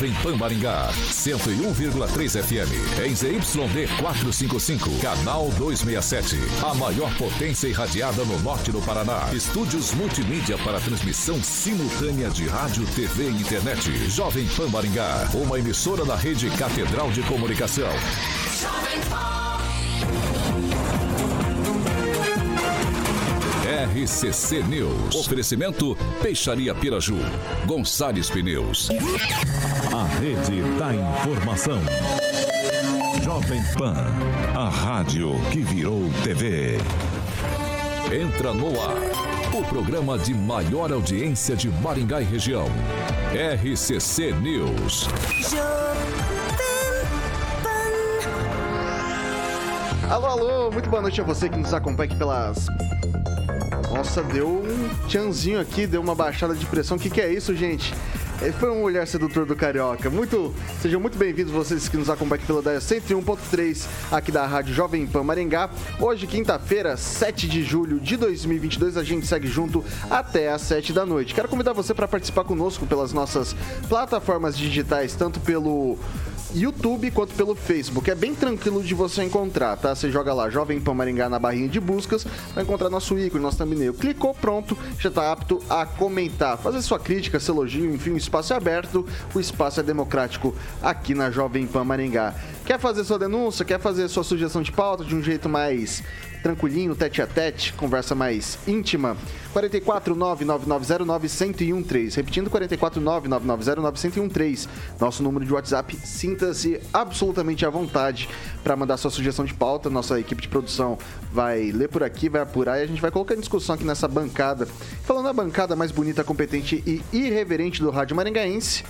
Jovem Pan Maringá, 101,3 FM. Em ZYD 455, canal 267. A maior potência irradiada no norte do Paraná. Estúdios multimídia para transmissão simultânea de rádio, TV e internet. Jovem Pan Maringá, uma emissora da rede Catedral de Comunicação. Jovem. RCC News. Oferecimento Peixaria Piraju. Gonçalves Pneus. Rede da informação. Jovem Pan. A rádio que virou TV. Entra no ar. O programa de maior audiência de Maringá e região. RCC News. Alô, alô, muito boa noite a você que nos acompanha aqui pelas nossa, deu um tchanzinho aqui, deu uma baixada de pressão. O que, que é isso, gente? Foi um olhar sedutor do Carioca. Muito, sejam muito bem-vindos vocês que nos acompanham aqui pela 101.3 aqui da Rádio Jovem Pan Maringá. Hoje, quinta-feira, 7 de julho de 2022, a gente segue junto até às 7 da noite. Quero convidar você para participar conosco pelas nossas plataformas digitais, tanto pelo YouTube quanto pelo Facebook. É bem tranquilo de você encontrar, tá? Você joga lá Jovem Pan Maringá na barrinha de buscas, vai encontrar nosso ícone, nosso thumbnail. Clicou, pronto, já está apto a comentar, fazer sua crítica, seu elogio, enfim, o espaço é aberto, o espaço é democrático aqui na Jovem Pan Maringá. Quer fazer sua denúncia, quer fazer sua sugestão de pauta de um jeito mais tranquilinho, tete a tete, conversa mais íntima. 44999091013. Repetindo, 44999091013. Nosso número de WhatsApp. Sinta-se absolutamente à vontade para mandar sua sugestão de pauta. Nossa equipe de produção vai ler por aqui, vai apurar e a gente vai colocar em discussão aqui nessa bancada. Falando da bancada mais bonita, competente e irreverente do Rádio Maringaense,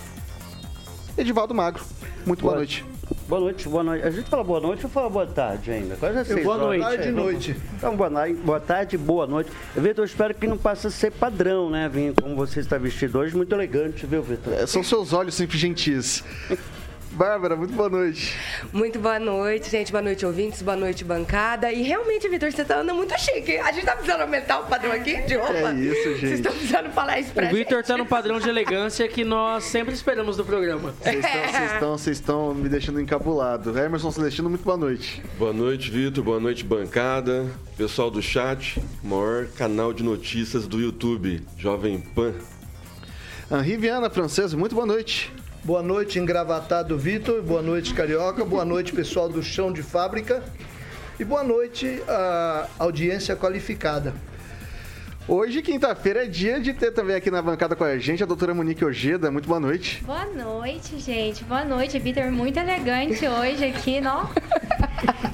Edivaldo Magro. Muito boa, boa noite. Boa noite, boa noite. A gente fala boa noite ou fala boa tarde ainda? Quase é seis boa noite. Tarde e noite. Então, boa, boa tarde, boa noite. Vitor, eu espero que não passe a ser padrão, né, Vinho? Como você está vestido hoje, muito elegante, viu, Vitor? É, são seus olhos sempre gentis. Bárbara, muito boa noite. Muito boa noite, gente. Boa noite, ouvintes. Boa noite, bancada. E realmente, Vitor, você tá andando muito chique. A gente tá precisando aumentar o padrão aqui de roupa. É isso, gente. Vocês estão precisando falar isso pra o gente. O Vitor tá no padrão de elegância que nós sempre esperamos do programa. Vocês estão, vocês estão me deixando encabulado. Emerson Celestino, muito boa noite. Boa noite, Vitor. Boa noite, bancada. Pessoal do chat, maior canal de notícias do YouTube, Jovem Pan. Henri Viana, francesa, muito boa noite. Boa noite, engravatado Vitor. Boa noite, Carioca. Boa noite, pessoal do chão de fábrica. E boa noite, a audiência qualificada. Hoje, quinta-feira, é dia de ter também aqui na bancada com a gente a doutora Monique Ojeda. Muito boa noite. Boa noite, gente. Boa noite, Vitor. Muito elegante hoje aqui, não?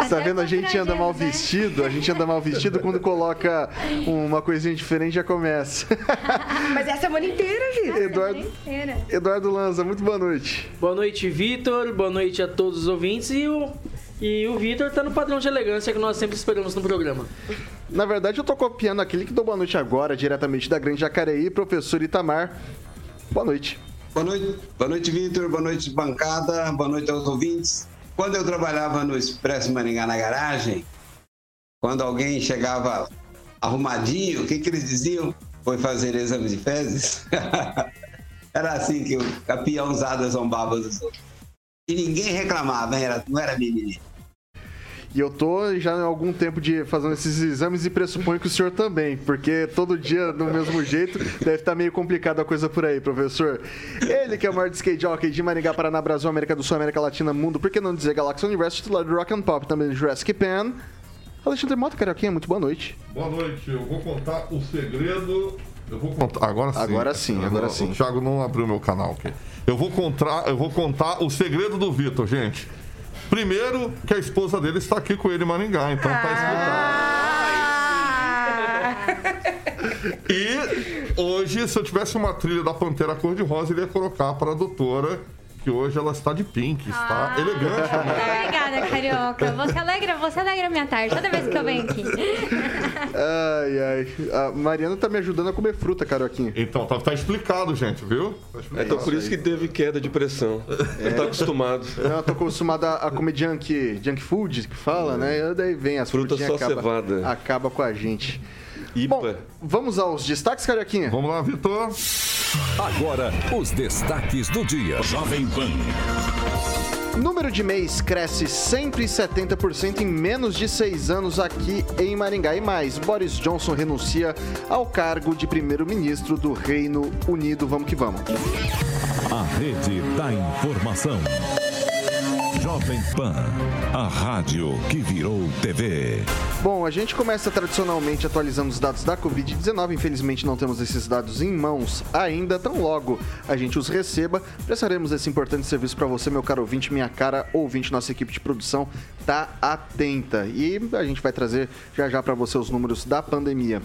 Tá vendo? A gente anda mal né? vestido, a gente anda mal vestido quando coloca uma coisinha diferente já começa. Mas é a semana inteira, Vitor. Eduardo, inteira. Eduardo Lanza, muito boa noite. Boa noite, Vitor. Boa noite a todos os ouvintes e o e o Vitor tá no padrão de elegância que nós sempre esperamos no programa. Na verdade, eu tô copiando aquele que deu boa noite agora, diretamente da Grande Jacareí, professor Itamar. Boa noite. Boa noite, boa noite, Vitor. Boa noite, bancada. Boa noite aos ouvintes. Quando eu trabalhava no Expresso Maringá na garagem, quando alguém chegava arrumadinho, o que, que eles diziam? Foi fazer exame de fezes? Era assim que o capiãozada zombava dos outros. E ninguém reclamava, era, não era mimimi. E eu tô já há algum tempo de fazendo esses exames e pressuponho que o senhor também, porque todo dia do mesmo jeito deve estar tá meio complicado a coisa por aí, professor. Ele que é o maior skate jockey de Maringá, Paraná, Brasil, América do Sul, América Latina, Mundo, por que não dizer Galaxy Universe, titular do Rock and Pop, também do Jurassic Pan. Alexandre Mota, Carioquinha, muito boa noite. Boa noite, eu vou contar o segredo eu vou contar. Agora sim. Agora sim, agora sim. O Thiago não abriu meu canal aqui. Eu vou contar, eu vou contar o segredo do Vitor, gente. Primeiro, que a esposa dele está aqui com ele em Maringá, então tá explicado. Ah. E hoje, se eu tivesse uma trilha da Pantera Cor-de-Rosa, ele ia colocar para a doutora que hoje ela está de pink, está ah, elegante. Obrigada, Carioca. Você alegra, você alegra minha tarde toda vez que eu venho aqui. Ai, ai. A Mariana tá me ajudando a comer fruta, Carioquinha. Então, tá, tá explicado, gente, viu? Tá explicado. É, então por isso que teve queda de pressão. É. Ele tá acostumado. Eu tô acostumado a comer junk, junk food, que fala, é. né? E daí vem as Fruta só acaba, cevada. Acaba com a gente. Ipa. Bom, vamos aos destaques, Carioquinha? Vamos lá, Vitor. Agora, os destaques do dia. Jovem Pan. Número de mês cresce 170% em menos de seis anos aqui em Maringá. E mais, Boris Johnson renuncia ao cargo de primeiro-ministro do Reino Unido. Vamos que vamos. A rede da informação. Jovem Pan, a rádio que virou TV. Bom, a gente começa tradicionalmente atualizando os dados da Covid-19. Infelizmente não temos esses dados em mãos ainda. Tão logo a gente os receba, prestaremos esse importante serviço para você, meu caro ouvinte, minha cara ouvinte. Nossa equipe de produção tá atenta e a gente vai trazer já já para você os números da pandemia.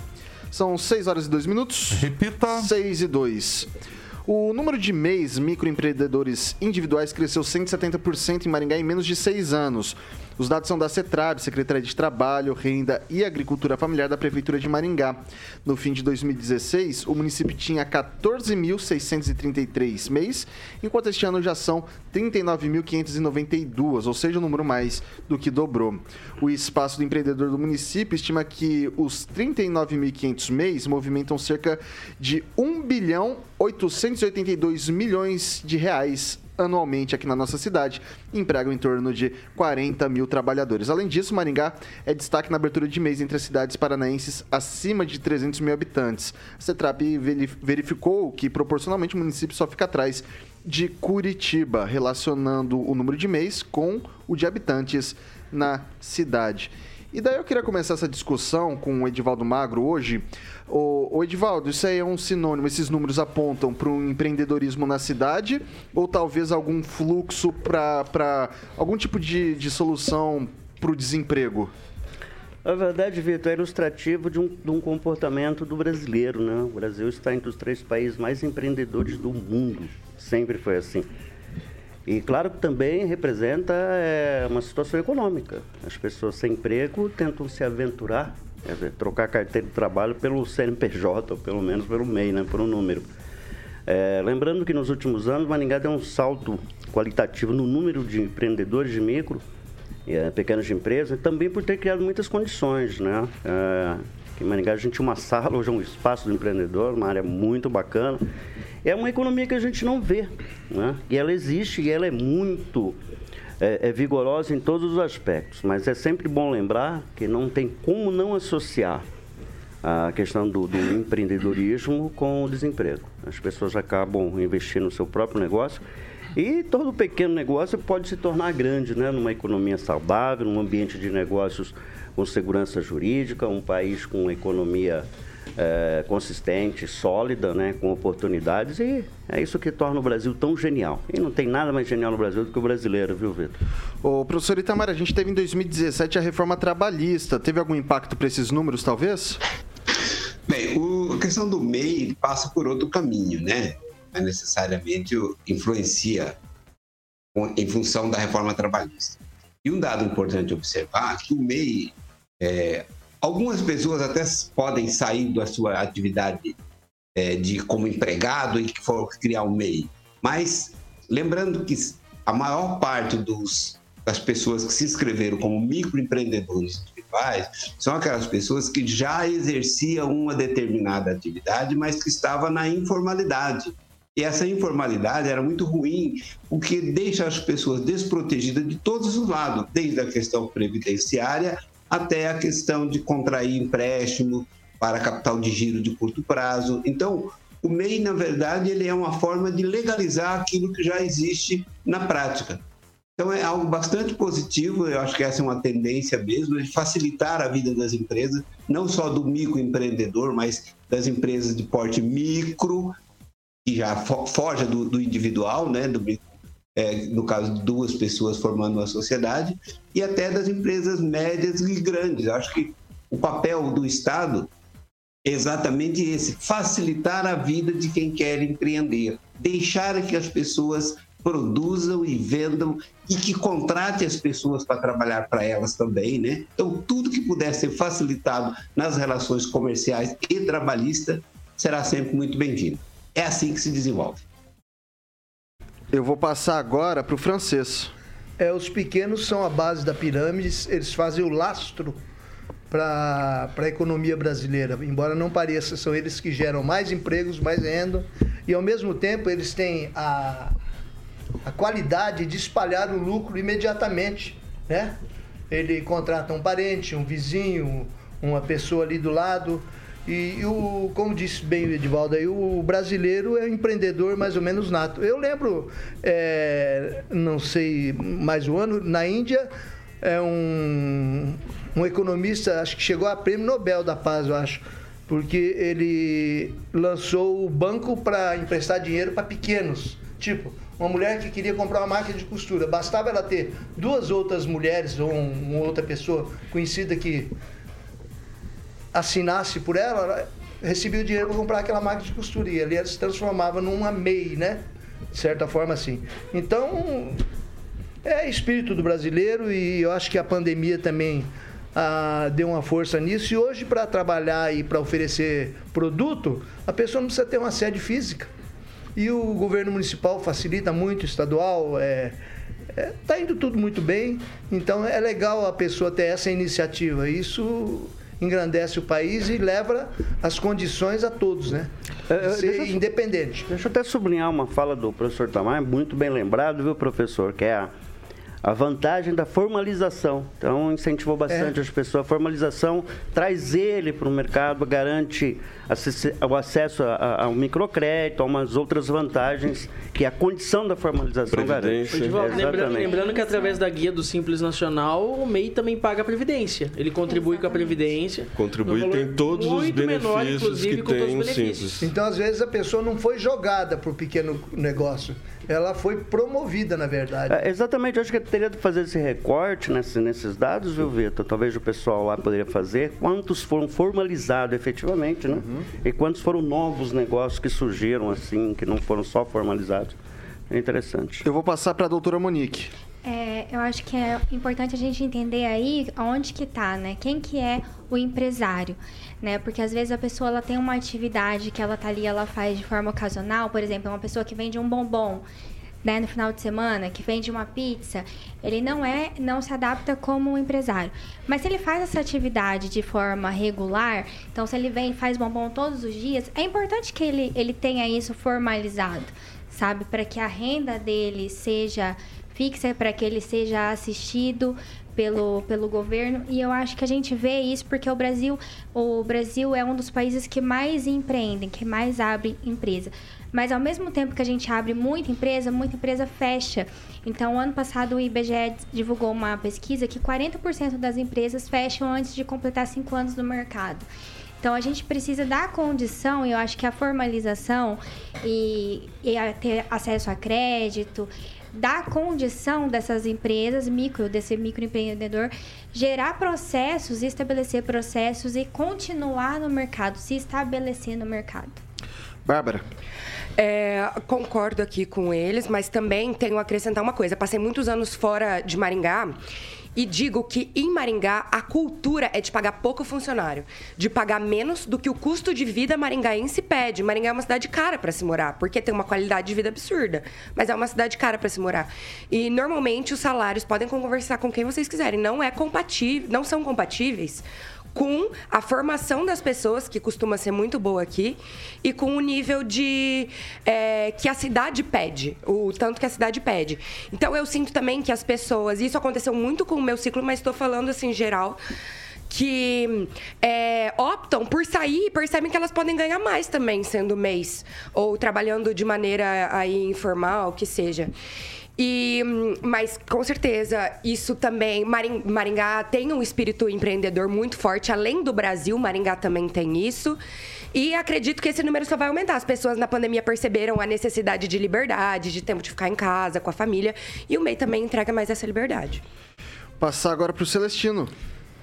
São 6 horas e 2 minutos. Repita. 6 e 2. O número de MEIs, microempreendedores individuais, cresceu 170% em Maringá em menos de seis anos. Os dados são da CETRAB, Secretaria de Trabalho, Renda e Agricultura Familiar da Prefeitura de Maringá. No fim de 2016, o município tinha 14.633 MEIs, enquanto este ano já são 39.592, ou seja, um número mais do que dobrou. O espaço do empreendedor do município estima que os 39.500 MEIs movimentam cerca de 1 bilhão 882 milhões de reais anualmente aqui na nossa cidade empregam em torno de 40 mil trabalhadores. Além disso, Maringá é destaque na abertura de mês entre as cidades paranaenses acima de 300 mil habitantes. A CETRAP verificou que proporcionalmente o município só fica atrás de Curitiba, relacionando o número de mês com o de habitantes na cidade. E daí eu queria começar essa discussão com o Edivaldo Magro hoje. O, Edivaldo, isso aí é um sinônimo, esses números apontam para um empreendedorismo na cidade ou talvez algum fluxo para algum tipo de, de solução para o desemprego? Na verdade, Vitor, é ilustrativo de um, de um, comportamento do brasileiro, né? O Brasil está entre os três países mais empreendedores do mundo. Sempre foi assim. E claro que também representa é, uma situação econômica. As pessoas sem emprego tentam se aventurar, é, trocar carteira de trabalho pelo CNPJ, ou pelo menos pelo MEI, né, por um número. É, lembrando que nos últimos anos, Maringá deu um salto qualitativo no número de empreendedores de micro, é, pequenas empresas, e também por ter criado muitas condições. Né? É, em Maringá a gente tinha uma sala, hoje é um espaço do empreendedor, uma área muito bacana é uma economia que a gente não vê. Né? E ela existe e ela é muito é, é vigorosa em todos os aspectos. Mas é sempre bom lembrar que não tem como não associar a questão do, do, empreendedorismo com o desemprego. As pessoas acabam investindo no seu próprio negócio e todo pequeno negócio pode se tornar grande, né? numa economia saudável, num ambiente de negócios com segurança jurídica, um país com economia é, consistente, sólida, né, com oportunidades e é isso que torna o Brasil tão genial. E não tem nada mais genial no Brasil do que o brasileiro, viu, Vitor? O professor Itamar, a gente teve em 2017 a reforma trabalhista. Teve algum impacto para esses números, talvez? Bem, o, a questão do MEI passa por outro caminho, né? Não necessariamente influencia em função da reforma trabalhista. E um dado importante observar é que o MEI, é, Algumas pessoas até podem sair da sua atividade é, de como empregado e que for criar um MEI. Mas lembrando que a maior parte dos, das pessoas que se inscreveram como microempreendedores individuais são aquelas pessoas que já exerciam uma determinada atividade, mas que estava na informalidade. E essa informalidade era muito ruim, o que deixa as pessoas desprotegidas de todos os lados, desde a questão previdenciária até a questão de contrair empréstimo para capital de giro de curto prazo. Então, o MEI, na verdade, ele é uma forma de legalizar aquilo que já existe na prática. Então, é algo bastante positivo, eu acho que essa é uma tendência mesmo, de facilitar a vida das empresas, não só do microempreendedor, mas das empresas de porte micro, que já foge do, do individual, né, do micro é, no caso duas pessoas formando uma sociedade, e até das empresas médias e grandes. Acho que o papel do Estado é exatamente esse: facilitar a vida de quem quer empreender, deixar que as pessoas produzam e vendam e que contrate as pessoas para trabalhar para elas também, né? Então, tudo que puder ser facilitado nas relações comerciais e trabalhistas será sempre muito bem-vindo. É assim que se desenvolve. Eu vou passar agora para o francês. É, os pequenos são a base da pirâmide, eles fazem o lastro para a economia brasileira. Embora não pareça, são eles que geram mais empregos, mais renda e ao mesmo tempo eles têm a, a qualidade de espalhar o lucro imediatamente, né? Ele contrata um parente, um vizinho, uma pessoa ali do lado. E, e o, como disse bem o Edivaldo aí, o brasileiro é um empreendedor mais ou menos nato. Eu lembro, é, não sei mais o ano, na Índia, é um, um economista, acho que chegou a prêmio Nobel da Paz, eu acho, porque ele lançou o banco para emprestar dinheiro para pequenos. Tipo, uma mulher que queria comprar uma máquina de costura, bastava ela ter duas outras mulheres ou um, uma outra pessoa conhecida que assinasse por ela, recebia o dinheiro para comprar aquela máquina de costura. E ali ela se transformava numa MEI, né? De certa forma, assim. Então, é espírito do brasileiro e eu acho que a pandemia também ah, deu uma força nisso. E hoje, para trabalhar e para oferecer produto, a pessoa não precisa ter uma sede física. E o governo municipal facilita muito, estadual, é, é, tá indo tudo muito bem. Então é legal a pessoa ter essa iniciativa. Isso engrandece o país e leva as condições a todos, né? É, De ser deixa eu- independente. Deixa eu até sublinhar uma fala do professor Tamar, muito bem lembrado, viu, professor? Que é a, a vantagem da formalização. Então, incentivou bastante É. as pessoas. A formalização traz ele para o mercado, garante o acesso a- a- ao microcrédito, a umas outras vantagens que a condição da formalização garante. Edivaldo, lembrando, Exatamente. lembrando que através da guia do Simples Nacional, o MEI também paga a Previdência. Ele contribui com a Previdência. Contribui, tem todos os menor, benefícios inclusive, que com todos tem os o benefícios. Simples. Então, às vezes, a pessoa não foi jogada para o pequeno negócio. Ela foi promovida, na verdade. É, exatamente, eu acho que teria de fazer esse recorte nesse- nesses dados, viu, Vitor? Talvez o pessoal lá poderia fazer. Quantos foram formalizados efetivamente, né? E quantos foram novos negócios que surgiram assim, que não foram só formalizados. É interessante. Eu vou passar para a doutora Monique. É, eu acho que é importante a gente entender aí onde que tá, né? Quem que é o empresário, né? Porque às vezes a pessoa ela tem uma atividade que ela tá ali, ela faz de forma ocasional, por exemplo, uma pessoa que vende um bombom, né, no final de semana, que vende uma pizza, ele não é, não se adapta como um empresário. Mas se ele faz essa atividade de forma regular, então se ele vem faz bombom todos os dias, é importante que ele, ele tenha isso formalizado, sabe? Para que a renda dele seja fixa, para que ele seja assistido pelo, pelo governo. E eu acho que a gente vê isso porque o Brasil, o Brasil é um dos países que mais empreendem, que mais abre empresa. Mas ao mesmo tempo que a gente abre muita empresa, muita empresa fecha. Então, ano passado o IBGE divulgou uma pesquisa que 40% das empresas fecham antes de completar cinco anos no mercado. Então a gente precisa dar condição, e eu acho que a formalização e, e ter acesso a crédito, dar condição dessas empresas, micro, desse microempreendedor, gerar processos, estabelecer processos e continuar no mercado, se estabelecer no mercado. Bárbara. É, concordo aqui com eles, mas também tenho a acrescentar uma coisa. Passei muitos anos fora de Maringá e digo que em Maringá a cultura é de pagar pouco funcionário, de pagar menos do que o custo de vida maringaense pede. Maringá é uma cidade cara para se morar, porque tem uma qualidade de vida absurda, mas é uma cidade cara para se morar. E normalmente os salários podem conversar com quem vocês quiserem, não é compatível, não são compatíveis com a formação das pessoas, que costuma ser muito boa aqui, e com o nível de é, que a cidade pede, o tanto que a cidade pede. Então eu sinto também que as pessoas, isso aconteceu muito com o meu ciclo, mas estou falando assim em geral, que é, optam por sair e percebem que elas podem ganhar mais também sendo mês ou trabalhando de maneira aí informal, que seja. E, mas com certeza isso também Maring- Maringá tem um espírito empreendedor muito forte, além do Brasil, Maringá também tem isso. E acredito que esse número só vai aumentar. As pessoas na pandemia perceberam a necessidade de liberdade, de tempo de ficar em casa com a família, e o MEI também entrega mais essa liberdade. Passar agora para o Celestino.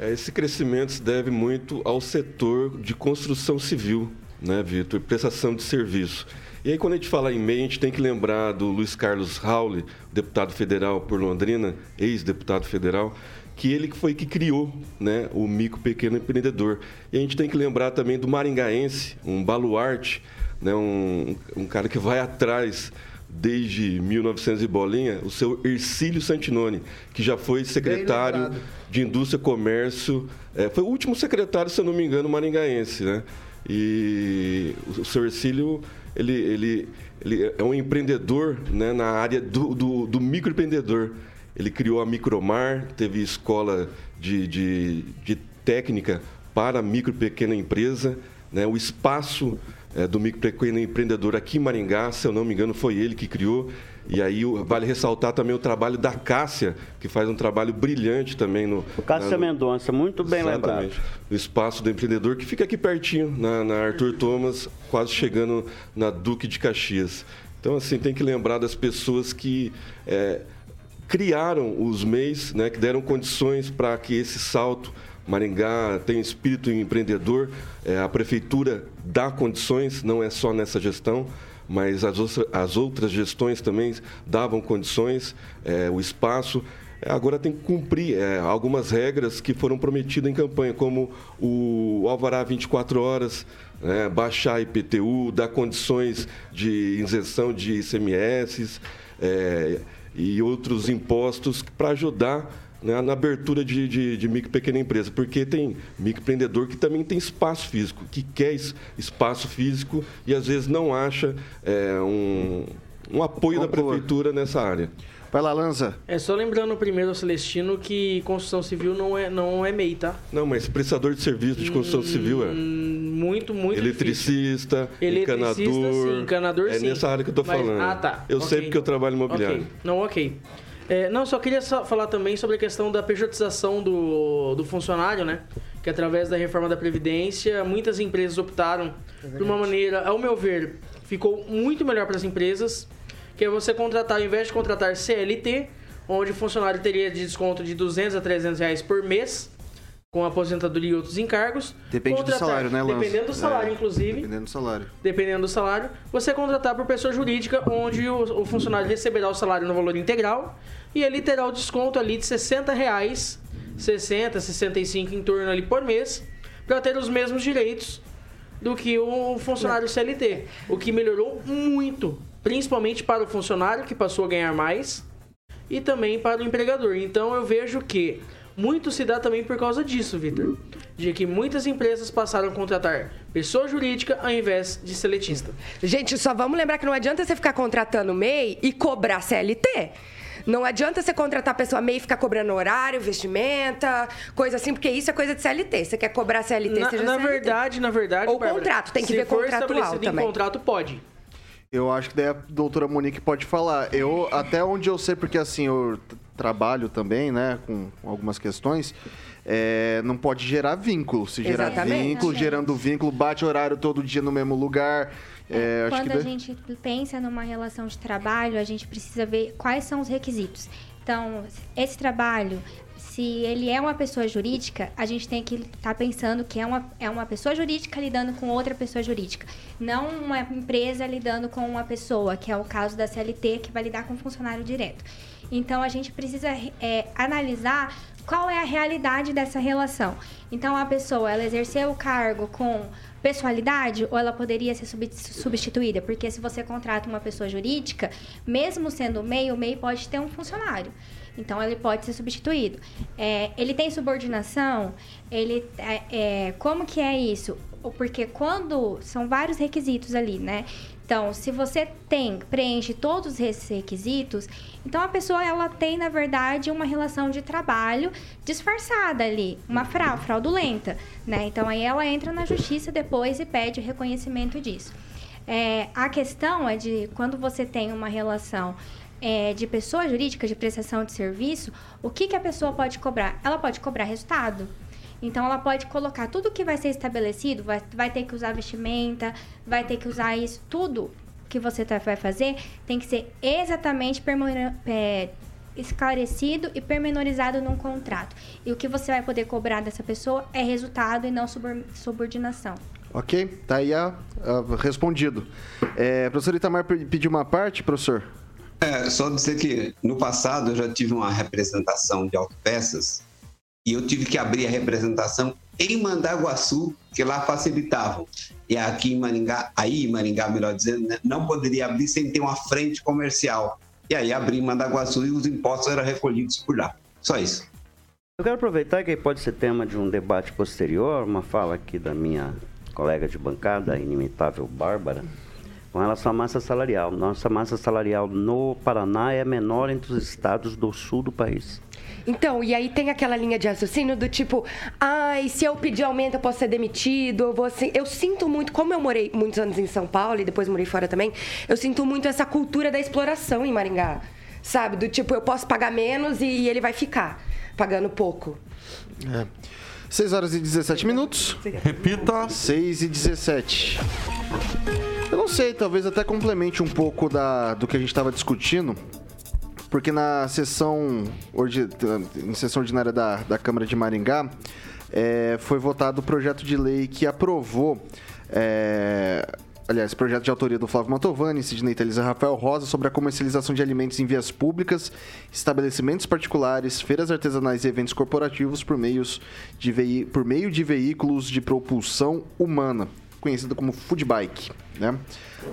É, Esse crescimento se deve muito ao setor de construção civil, né, Vitor? Prestação de serviço. E aí, quando a gente fala em MEI, a gente tem que lembrar do Luiz Carlos Rauli, deputado federal por Londrina, ex-deputado federal, que ele foi que criou né, o micro pequeno empreendedor. E a gente tem que lembrar também do maringaense, um baluarte, né, um, um cara que vai atrás desde 1900 e bolinha, o seu Ercílio Santinoni, que já foi secretário de Indústria e Comércio. é, foi o último secretário, se eu não me engano, maringaense, né? E o seu Ercílio ele, ele, ele é um empreendedor né, na área do, do, do microempreendedor. Ele criou a Micromar, teve escola de, de, de técnica para micro e pequena empresa, né, o espaço é, do micro e pequeno empreendedor aqui em Maringá, se eu não me engano, foi ele que criou. E aí vale ressaltar também o trabalho da Cássia, que faz um trabalho brilhante também no. O Cássia na, Mendonça, muito bem exatamente, lembrado. O espaço do empreendedor, que fica aqui pertinho, na, na Arthur Thomas, quase chegando na Duque de Caxias. Então, assim, tem que lembrar das pessoas que é, criaram os MEIs, né, que deram condições para que esse salto Maringá tem espírito empreendedor, é, a prefeitura dá condições, não é só nessa gestão, mas as, as outras gestões também davam condições, é, o espaço. Agora tem que cumprir é, algumas regras que foram prometidas em campanha, como o Alvará 24 horas, né, baixar IPTU, dar condições de isenção de ICMS é, e outros impostos para ajudar né, na abertura de, de, de, micro e pequena empresa, porque tem microempreendedor que também tem espaço físico, que quer espaço físico e às vezes não acha é, um, um apoio da prefeitura nessa área. Vai lá, Lanza. É só lembrando primeiro, Celestino, que construção civil não é, não é MEI, tá? Não, mas prestador de serviço de construção hum, civil é. Muito, muito Eletricista, difícil. encanador. Eletricista, sim, encanador, é sim. É nessa área que eu tô mas, falando. Ah, tá. Eu okay. sei porque eu trabalho imobiliário. Okay. Não, ok. É, não, só queria só falar também sobre a questão da pejotização do, do funcionário, né? Que através da reforma da Previdência, muitas empresas optaram é por uma maneira, ao meu ver, ficou muito melhor para as empresas, que é você contratar, ao invés de contratar CLT, onde o funcionário teria de desconto de 200 a 300 reais por mês, com aposentadoria e outros encargos. Depende contratar, do salário, né, Lance? Dependendo do salário, é, inclusive. Dependendo do salário. Dependendo do salário. Você contratar por pessoa jurídica, onde o, o funcionário receberá o salário no valor integral e ele terá o desconto ali de 60 reais, 60, 65 em torno ali por mês, para ter os mesmos direitos do que o funcionário CLT. O que melhorou muito, principalmente para o funcionário que passou a ganhar mais e também para o empregador. Então eu vejo que muito se dá também por causa disso, Vitor. De que muitas empresas passaram a contratar pessoa jurídica ao invés de seletista. Gente, só vamos lembrar que não adianta você ficar contratando MEI e cobrar CLT. Não adianta você contratar a pessoa MEI e ficar cobrando horário, vestimenta, coisa assim, porque isso é coisa de CLT. Você quer cobrar CLT, na, seja na CLT. verdade, na verdade, Ou Bárbara, contrato, tem que ver contratual também. em contrato, pode. Eu acho que daí a doutora Monique pode falar. Eu, até onde eu sei, porque assim, eu trabalho também, né, com algumas questões, é, não pode gerar vínculo. Se gerar Exatamente. vínculo, gerando vínculo, bate horário todo dia no mesmo lugar. É, Quando a gente pensa numa relação de trabalho, a gente precisa ver quais são os requisitos. Então, esse trabalho, se ele é uma pessoa jurídica, a gente tem que estar tá pensando que é uma, é uma pessoa jurídica lidando com outra pessoa jurídica. Não uma empresa lidando com uma pessoa, que é o caso da CLT, que vai lidar com um funcionário direto. Então, a gente precisa é, analisar qual é a realidade dessa relação. Então, a pessoa, ela exerceu o cargo com pessoalidade ou ela poderia ser substituída? Porque se você contrata uma pessoa jurídica, mesmo sendo MEI, o MEI pode ter um funcionário. Então, ele pode ser substituído. É, ele tem subordinação? Ele, é, é, como que é isso? Porque quando... São vários requisitos ali, né? Então, se você tem, preenche todos esses requisitos, então a pessoa ela tem, na verdade, uma relação de trabalho disfarçada ali, uma fraude, fraudulenta, né? Então aí ela entra na justiça depois e pede o reconhecimento disso. É, a questão é de quando você tem uma relação é, de pessoa jurídica, de prestação de serviço, o que, que a pessoa pode cobrar? Ela pode cobrar resultado. Então, ela pode colocar tudo que vai ser estabelecido, vai, vai ter que usar vestimenta, vai ter que usar isso, tudo que você tá, vai fazer tem que ser exatamente é, esclarecido e permenorizado num contrato. E o que você vai poder cobrar dessa pessoa é resultado e não subordinação. Ok, tá aí a, a respondido. É, professor Itamar pediu uma parte, professor? É, só dizer que no passado eu já tive uma representação de autopeças e eu tive que abrir a representação em Mandaguaçu, que lá facilitavam. E aqui em Maringá, aí em Maringá, melhor dizendo, né, não poderia abrir sem ter uma frente comercial. E aí abri em Mandaguaçu e os impostos eram recolhidos por lá. Só isso. Eu quero aproveitar que pode ser tema de um debate posterior, uma fala aqui da minha colega de bancada, a inimitável Bárbara, com relação à massa salarial. Nossa massa salarial no Paraná é a menor entre os estados do sul do país. Então, e aí tem aquela linha de raciocínio do tipo, ai, se eu pedir aumento eu posso ser demitido, eu vou assim. Eu sinto muito, como eu morei muitos anos em São Paulo e depois morei fora também, eu sinto muito essa cultura da exploração em Maringá. Sabe? Do tipo, eu posso pagar menos e, e ele vai ficar pagando pouco. É. 6 horas e 17 minutos. Repita. 6 e 17. Eu não sei, talvez até complemente um pouco da, do que a gente estava discutindo, porque na sessão, ordi- em sessão ordinária da, da Câmara de Maringá, é, foi votado o projeto de lei que aprovou. é, Aliás, projeto de autoria do Flávio Mantovani, Sidney Telisa Rafael Rosa sobre a comercialização de alimentos em vias públicas, estabelecimentos particulares, feiras artesanais e eventos corporativos por, meios de vei- por meio de veículos de propulsão humana, conhecido como food bike. Né?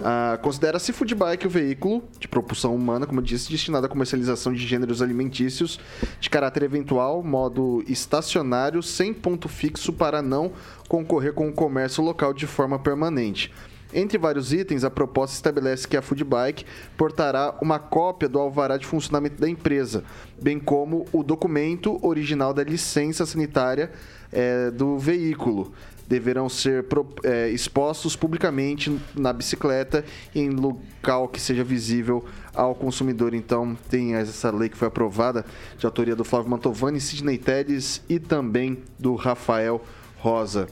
Ah, Considera-se food bike o veículo de propulsão humana, como eu disse, destinado à comercialização de gêneros alimentícios de caráter eventual, modo estacionário, sem ponto fixo para não concorrer com o comércio local de forma permanente. Entre vários itens, a proposta estabelece que a Food Bike portará uma cópia do alvará de funcionamento da empresa, bem como o documento original da licença sanitária eh, do veículo. Deverão ser eh, expostos publicamente na bicicleta em local que seja visível ao consumidor. Então, tem essa lei que foi aprovada de autoria do Flávio Mantovani, Sidney Teles e também do Rafael Rosa.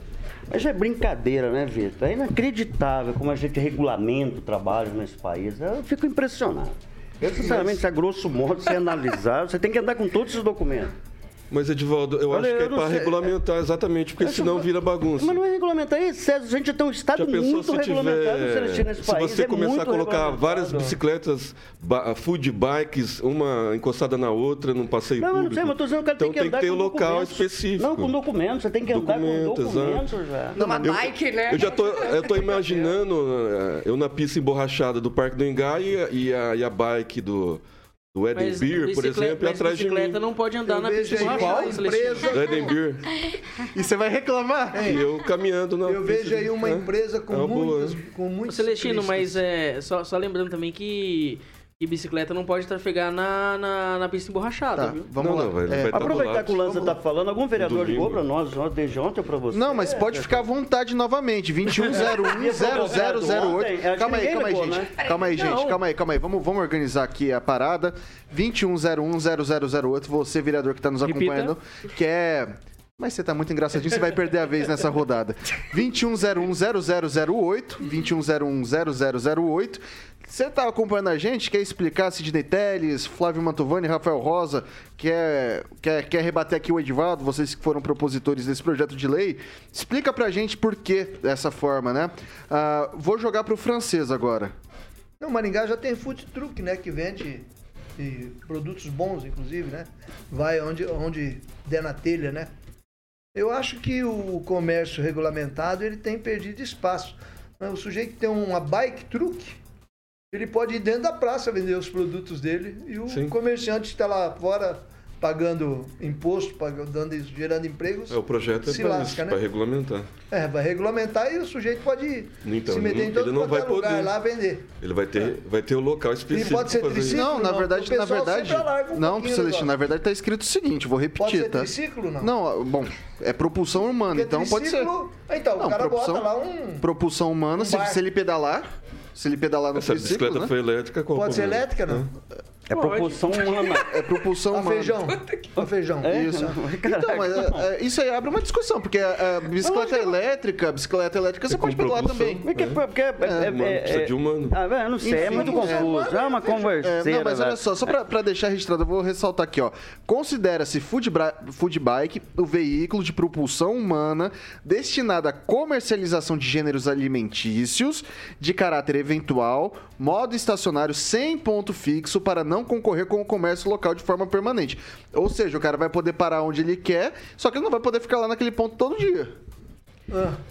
Mas é brincadeira, né, Vitor? É inacreditável como a gente regulamenta o trabalho nesse país. Eu fico impressionado. Eu, sinceramente, a grosso modo, se analisar, você tem que andar com todos os documentos. Mas, Edivaldo, eu Olha, acho que eu é para regulamentar exatamente, porque senão vira bagunça. Mas não é regulamentar isso, César. A gente tem um estado Já pensou muito se regulamentado tiver. Nesse Se país. você é começar a colocar várias bicicletas, food bikes, uma encostada na outra, num passeio Não, eu público. não sei, mas eu tô dizendo que então tem que tem andar que ter com um local documentos. específico. Não, com documentos. Você tem que andar Documento, com documentos exato. já. Numa Eu- bike, né? Eu já tô, eu tô imaginando eh, eu na pista emborrachada do Parque do Engá e, a- e a, e a bike do, do Eden Mas Beer, por bicicleta- exemplo, e mas atrás de bicicleta mim. não pode andar Eu na pista Celestino. empresa- Do Eden Beer. E você vai reclamar? E eu caminhando na Eu pista vejo aí uma é. empresa com É muitas, com Ô, muitos Celestino, mas é, só, só lembrando também que, que bicicleta não pode trafegar na, na, na pista emborrachada, Tá, viu? vamos Não, lá. não, É, tá Aproveitar que o Lança está falando, algum vereador ligou para nós desde ontem ou para você? Não, mas pode ficar à vontade novamente. 2101-0008. Ontem, acho Calma aí, ninguém calma aí, gente. né? Calma aí, gente. Calma aí, calma aí. Vamos, vamos organizar aqui a parada. 2101-0008. Você, vereador que está nos Repita. acompanhando, quer. Mas você tá muito engraçadinho, você vai perder a vez nessa rodada. 2101-0008. 2101-0008. Você tá acompanhando a gente, quer explicar Sidney Telles, Flávio Mantovani, Rafael Rosa, quer, quer, quer rebater aqui o Edivaldo, vocês que foram propositores desse projeto de lei, explica pra gente por que dessa forma, né? Ah, vou jogar pro francês agora. Não, Maringá já tem food truck, né? Que vende produtos bons, inclusive, né? Vai onde, onde der na telha, né? Eu acho que o comércio regulamentado ele tem perdido espaço. né? O sujeito que tem uma bike truck, ele pode ir dentro da praça vender os produtos dele e o Sim. comerciante está lá fora pagando imposto, pagando, dando, gerando empregos. É, o projeto é para isso, né? para regulamentar. É, vai regulamentar e o sujeito pode Então, se meter ele em não- todo ele não quanto é vai lugar poder. lá vender. Ele vai ter, vai ter o local específico pode ser triciclo? Não, na verdade, o na verdade. um não, Celestino, na verdade tá escrito o seguinte, vou repetir, Pode ser tá? triciclo, não? Não, bom, é propulsão humana, Porque então pode ser. Então, Não, o cara propulsão- bota lá um... Propulsão humana, Um se, se ele pedalar, se ele pedalar no Essa triciclo, bicicleta né? foi elétrica, qual Pode ser elétrica, não? É propulsão humana. É propulsão A humana. feijão. A feijão. É? Isso. Então, mas é, é, isso aí abre uma discussão, porque a, a bicicleta elétrica, a bicicleta elétrica você É pode pedalar também. Porque, porque, é, é, Humano, é, precisa é- de humano. Ah, eu não sei, é Enfim, muito é, confuso. É uma É, converseira. não, mas olha só, só pra, pra deixar registrado, eu vou ressaltar aqui, ó. Considera-se food, food bike o veículo de propulsão humana destinado à comercialização de gêneros alimentícios de caráter eventual, modo estacionário sem ponto fixo para não concorrer com o comércio local de forma permanente. Ou seja, o cara vai poder parar onde ele quer, só que ele não vai poder ficar lá naquele ponto todo dia.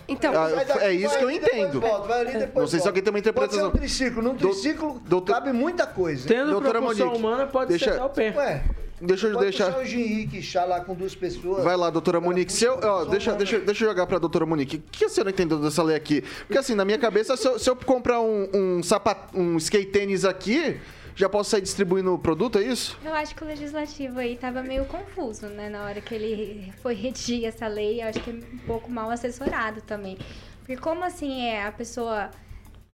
Então, Ah, daqui, é isso que eu entendo. volta, vai ali, depois Não sei se volta. alguém tem uma interpretação. Pode ser um triciclo. Num Do- triciclo doutor- cabe muita coisa. Tendo Doutora propulsão Monique, humana, pode deixa- sentar o pé. Ué, deixa eu Pode deixar. o chá lá com duas pessoas. Vai lá, doutora Monique. Se eu, ó, deixa, né? deixa, deixa eu jogar pra doutora Monique. O que você não entendeu dessa lei aqui? Porque assim, na minha cabeça, se eu, se eu comprar um, um, sapat, um skate tênis aqui, já posso sair distribuindo o produto, é isso? Eu acho que o legislativo aí tava meio confuso, né? Na hora que ele foi redigir essa lei, eu acho que é um pouco mal assessorado também. Porque como assim é, a pessoa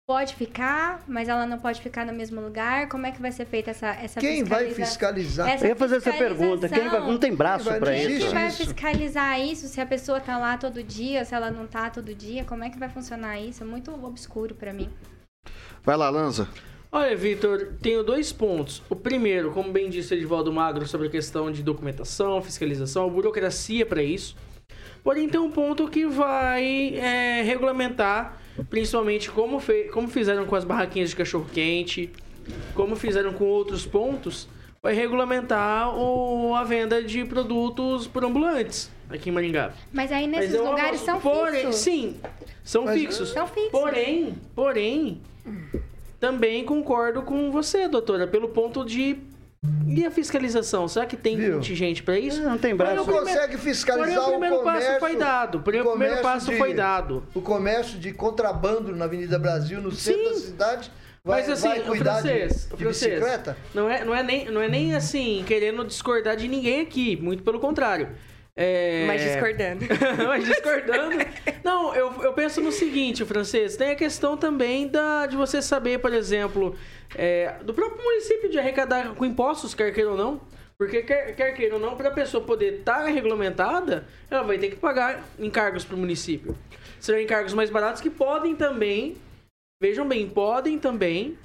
pode ficar, mas ela não pode ficar no mesmo lugar? Como é que vai ser feita essa essa Quem vai fiscaliza- fiscalizar? essa Eu ia fazer essa pergunta. Quem vai, não tem braço dirigir? isso? Quem vai fiscalizar isso? Se a pessoa tá lá todo dia, se ela não tá todo dia, como é que vai funcionar isso? É muito obscuro pra mim. Vai lá, Lanza. Olha, Vitor, tenho dois pontos. O primeiro, como bem disse Edivaldo Magro, sobre a questão de documentação, fiscalização, burocracia para isso. Porém, tem um ponto que vai é, regulamentar, principalmente como, fe- como fizeram com as barraquinhas de cachorro-quente, como fizeram com outros pontos, vai regulamentar o- a venda de produtos por ambulantes aqui em Maringá. Mas aí Mas nesses é uma- lugares são porém, fixos. Sim, são Mas- fixos. São fixos. Porém, porém, também concordo com você, doutora, pelo ponto de. E a fiscalização? Será que tem Viu? contingente para isso? Não tem braço. o Não primeiro- consegue fiscalizar porém, o primeiro o comércio. passo foi dado. Porém, o primeiro passo de- foi dado. O comércio de contrabando na Avenida Brasil, no centro da cidade, vai, Mas assim, vai cuidar francês, de, de francês, bicicleta? Não é, não, é nem, não é nem assim, querendo discordar de ninguém aqui, muito pelo contrário. É... Mas discordando. Mas discordando. Não, eu, eu penso no seguinte, francês. Tem a questão também da, de você saber, por exemplo, é, do próprio município de arrecadar com impostos, quer queira ou não. Porque quer, quer queira ou não, para a pessoa poder estar regulamentada, ela vai ter que pagar encargos para o município. Serão encargos mais baratos que podem também, vejam bem, podem também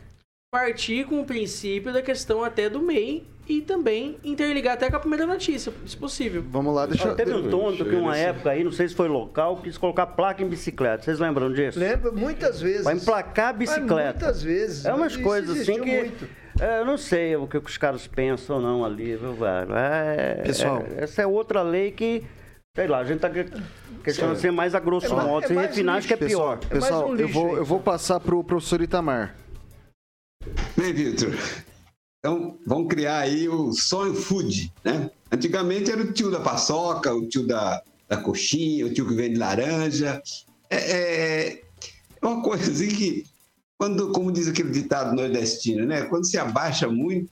partir com o princípio da questão até do MEI e também interligar até com a primeira notícia, se possível. Vamos lá, deixa Ó, Teve um tonto que uma época aí, não sei se foi local, quis colocar placa em bicicleta. Vocês lembram disso? Lembra? Muitas vezes. Vai emplacar a Mas bicicleta. muitas vezes. É umas Isso coisas assim que. muito. é, eu não sei o que os caras pensam ou não ali, viu, velho? É, Pessoal. é- essa é outra lei que. Sei lá, a gente tá que- questionando assim mais a grosso É modo. é Se mais refinar, acho que é pior. É Pessoal, um eu, vou, aí. eu vou passar pro professor Itamar. Bem, Vitor, então vamos criar aí o sonho food, né? Antigamente era o tio da paçoca, o tio da, da coxinha, o tio que vende laranja. É, é- é uma coisa assim que, quando, como diz aquele ditado nordestino, né? Quando se abaixa muito,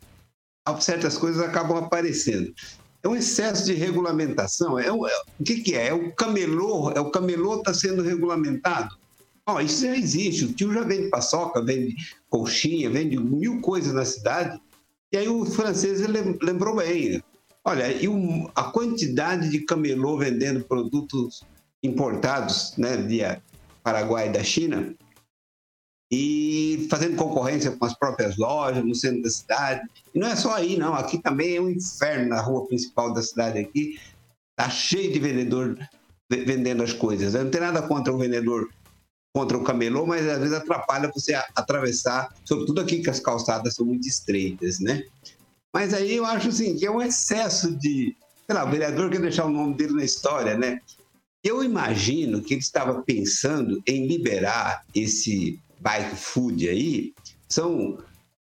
certas coisas acabam aparecendo. É um excesso de regulamentação. É um- é- o que, que é? É o camelô, é o camelô está sendo regulamentado. Ó, isso já existe. O tio já vende paçoca, vende coxinha, vende mil coisas na cidade. E aí o francês lembrou bem. Olha, e a quantidade de camelô vendendo produtos importados né, via Paraguai e da China e fazendo concorrência com as próprias lojas no centro da cidade. E não é só aí, não. Aqui também é um inferno na rua principal da cidade aqui. Tá cheio de vendedor ve- vendendo as coisas. Eu não tem nada contra o vendedor contra o camelô, mas às vezes atrapalha você atravessar, sobretudo aqui que as calçadas são muito estreitas, né? Mas aí eu acho assim, que é um excesso de. Sei lá, o vereador quer deixar o nome dele na história, né? Eu imagino que ele estava pensando em liberar esse bike food aí. São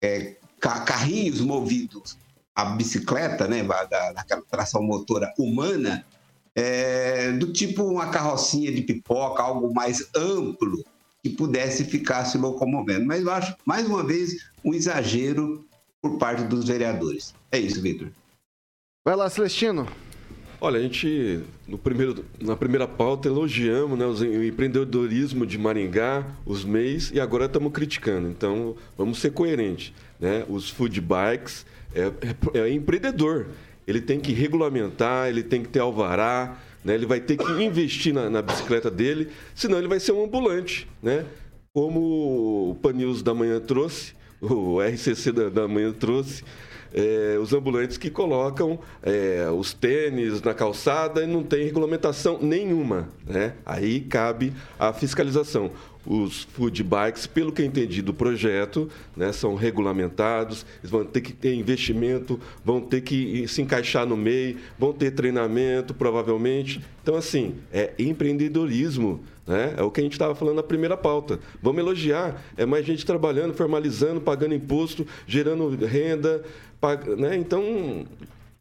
é, ca- carrinhos movidos a bicicleta, né? Da, daquela tração motora humana, é, do tipo uma carrocinha de pipoca, algo mais amplo que pudesse ficar se locomovendo. Mas eu acho, mais uma vez, um exagero por parte dos vereadores. É isso, Vitor. Vai lá, Celestino. Olha, a gente, no primeiro, na primeira pauta, elogiamos né, o empreendedorismo de Maringá, os MEIs, e agora estamos criticando. Então, vamos ser coerentes. Né? Os food bikes é, é- é empreendedor. Ele tem que regulamentar, ele tem que ter alvará, né? ele vai ter que investir na, na bicicleta dele, senão ele vai ser um ambulante. Né? Como o Panils da manhã trouxe, o RCC da, da manhã trouxe, é, os ambulantes que colocam é, os tênis na calçada e não tem regulamentação nenhuma. Né? Aí cabe a fiscalização. Os food bikes, pelo que eu entendi do projeto, né, são regulamentados, eles vão ter que ter investimento, vão ter que se encaixar no meio, vão ter treinamento, provavelmente. Então, assim, é empreendedorismo. Né? É o que a gente estava falando na primeira pauta. Vamos elogiar. É mais gente trabalhando, formalizando, pagando imposto, gerando renda. Né? Então,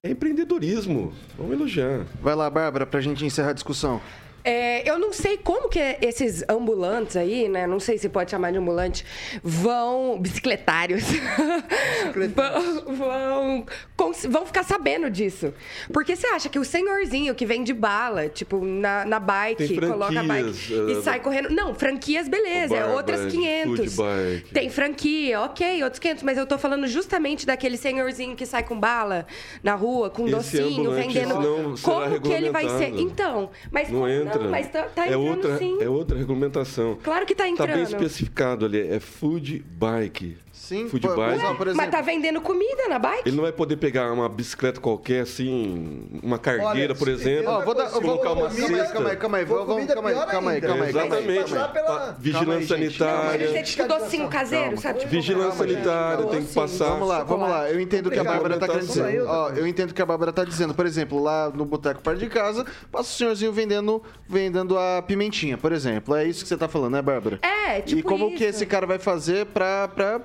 É empreendedorismo. Vamos elogiar. Vai lá, Bárbara, pra gente encerrar a discussão. É, eu não sei como que esses ambulantes aí, né? Não sei se pode chamar de ambulante, vão. bicicletários. vão, vão, cons- vão ficar sabendo disso. Porque você acha que o senhorzinho que vende bala, tipo, na, na bike, coloca a bike e eh, sai correndo. Não, franquias, beleza, é Bárbara, outras 500. bike. Tem franquia, ok, outros 500, mas eu tô falando justamente daquele senhorzinho que sai com bala na rua, com Esse docinho, vendendo. Como que ele vai ser? Então, mas Não mas tá, tá é, entrando outra, sim. é outra regulamentação. Claro que tá Tá bem entrando. especificado ali. É food bike. Sim, food por- bike. por exemplo- Mas tá vendendo comida na bike? Ele não vai poder pegar uma bicicleta qualquer, assim, uma cargueira, Olha, por exemplo, Ó, vou dar- eu vou- colocar uma calma aí, cesta. calma aí, calma aí, vamos, comida, calma aí, pior calma aí, ainda. calma aí, calma aí, calma aí. Exatamente. Pela- Vigilância Calma aí. Não, sanitária. tipo docinho caseiro, sabe? Vigilância sanitária tem que passar. Vamos lá, vamos lá. Eu entendo o que a. Bárbara tá querendo dizer. Ó, eu entendo o que a Bárbara tá dizendo. Por exemplo, lá no boteco perto de casa, passa o senhorzinho vendendo, vendendo a pimentinha, por exemplo. É isso que você tá falando, né, Bárbara? É, tipo E como isso. que esse cara vai fazer pra... pra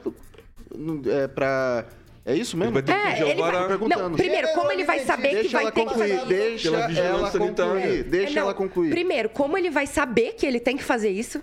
é, pra... É isso mesmo? Ele vai ter que É, pedir ele vai... perguntando. Não, primeiro, como ele vai saber que Deixa vai ela ter que concluir, fazer deixa ela concluir, deixa É, não, ela concluir. Primeiro, como ele vai saber que ele tem que fazer isso?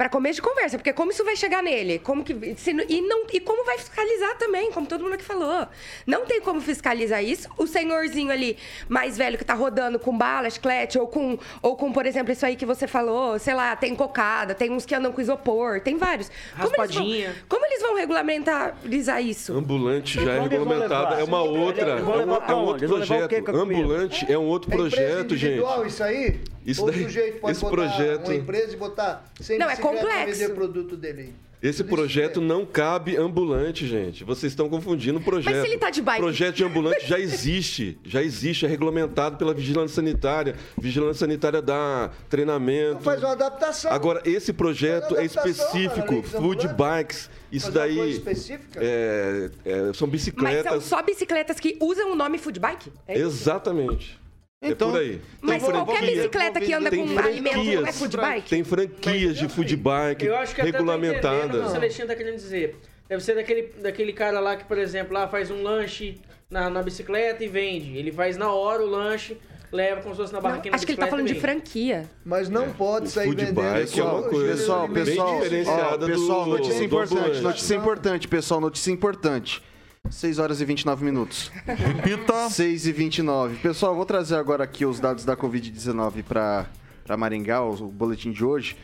Pra começo de conversa, porque como isso vai chegar nele? Como que se não- e não e como vai fiscalizar também, como todo mundo aqui falou. Não tem como fiscalizar isso. O senhorzinho ali mais velho que tá rodando com bala, chiclete ou com ou com, por exemplo, isso aí que você falou, sei lá, tem cocada, tem uns que andam com isopor, tem vários. Como eles vão- Raspadinha. Como eles vão regulamentarizar isso? Ambulante já é levar? É uma outra. É um, é um outro projeto. Ambulante é um outro É projeto, gente. individual isso aí? Isso Ou daí- o sujeito pode esse botar projeto- uma empresa e botar 100 Não, é complexo. vender produto dele? Esse projeto não cabe ambulante, gente. Vocês estão confundindo o projeto. Mas se ele tá de bike? Projeto de ambulante já existe. Já existe, é regulamentado pela Vigilância Sanitária. Vigilância Sanitária dá treinamento. Então faz uma adaptação. Agora, esse projeto é específico, food bikes. Isso Fazer uma coisa daí específica? é, é, são Mas bicicletas. são só bicicletas que usam o nome food bike? É isso? Exatamente. Então- é por aí. Mas qualquer bicicleta que anda com alimento não é food bike? Tem franquias de food bike Eu acho que entendendo o que o regulamentadas. Celestino tá querendo dizer. Deve ser daquele, daquele cara lá que, por exemplo, lá faz um lanche na, na bicicleta e vende. Ele faz na hora o lanche, leva como se fosse na Não, barraquinha acho que ele tá falando de franquia. Mas não pode sair food vendendo bike é uma coisa Pessoal, bem pessoal, diferenciada ó, pessoal, do- notícia do importante, ambulante. notícia importante, pessoal, notícia importante. 6 horas e 29 minutos. Repita. 6 e 29. Pessoal, vou trazer agora aqui os dados da Covid-19 para Maringá, o boletim de hoje.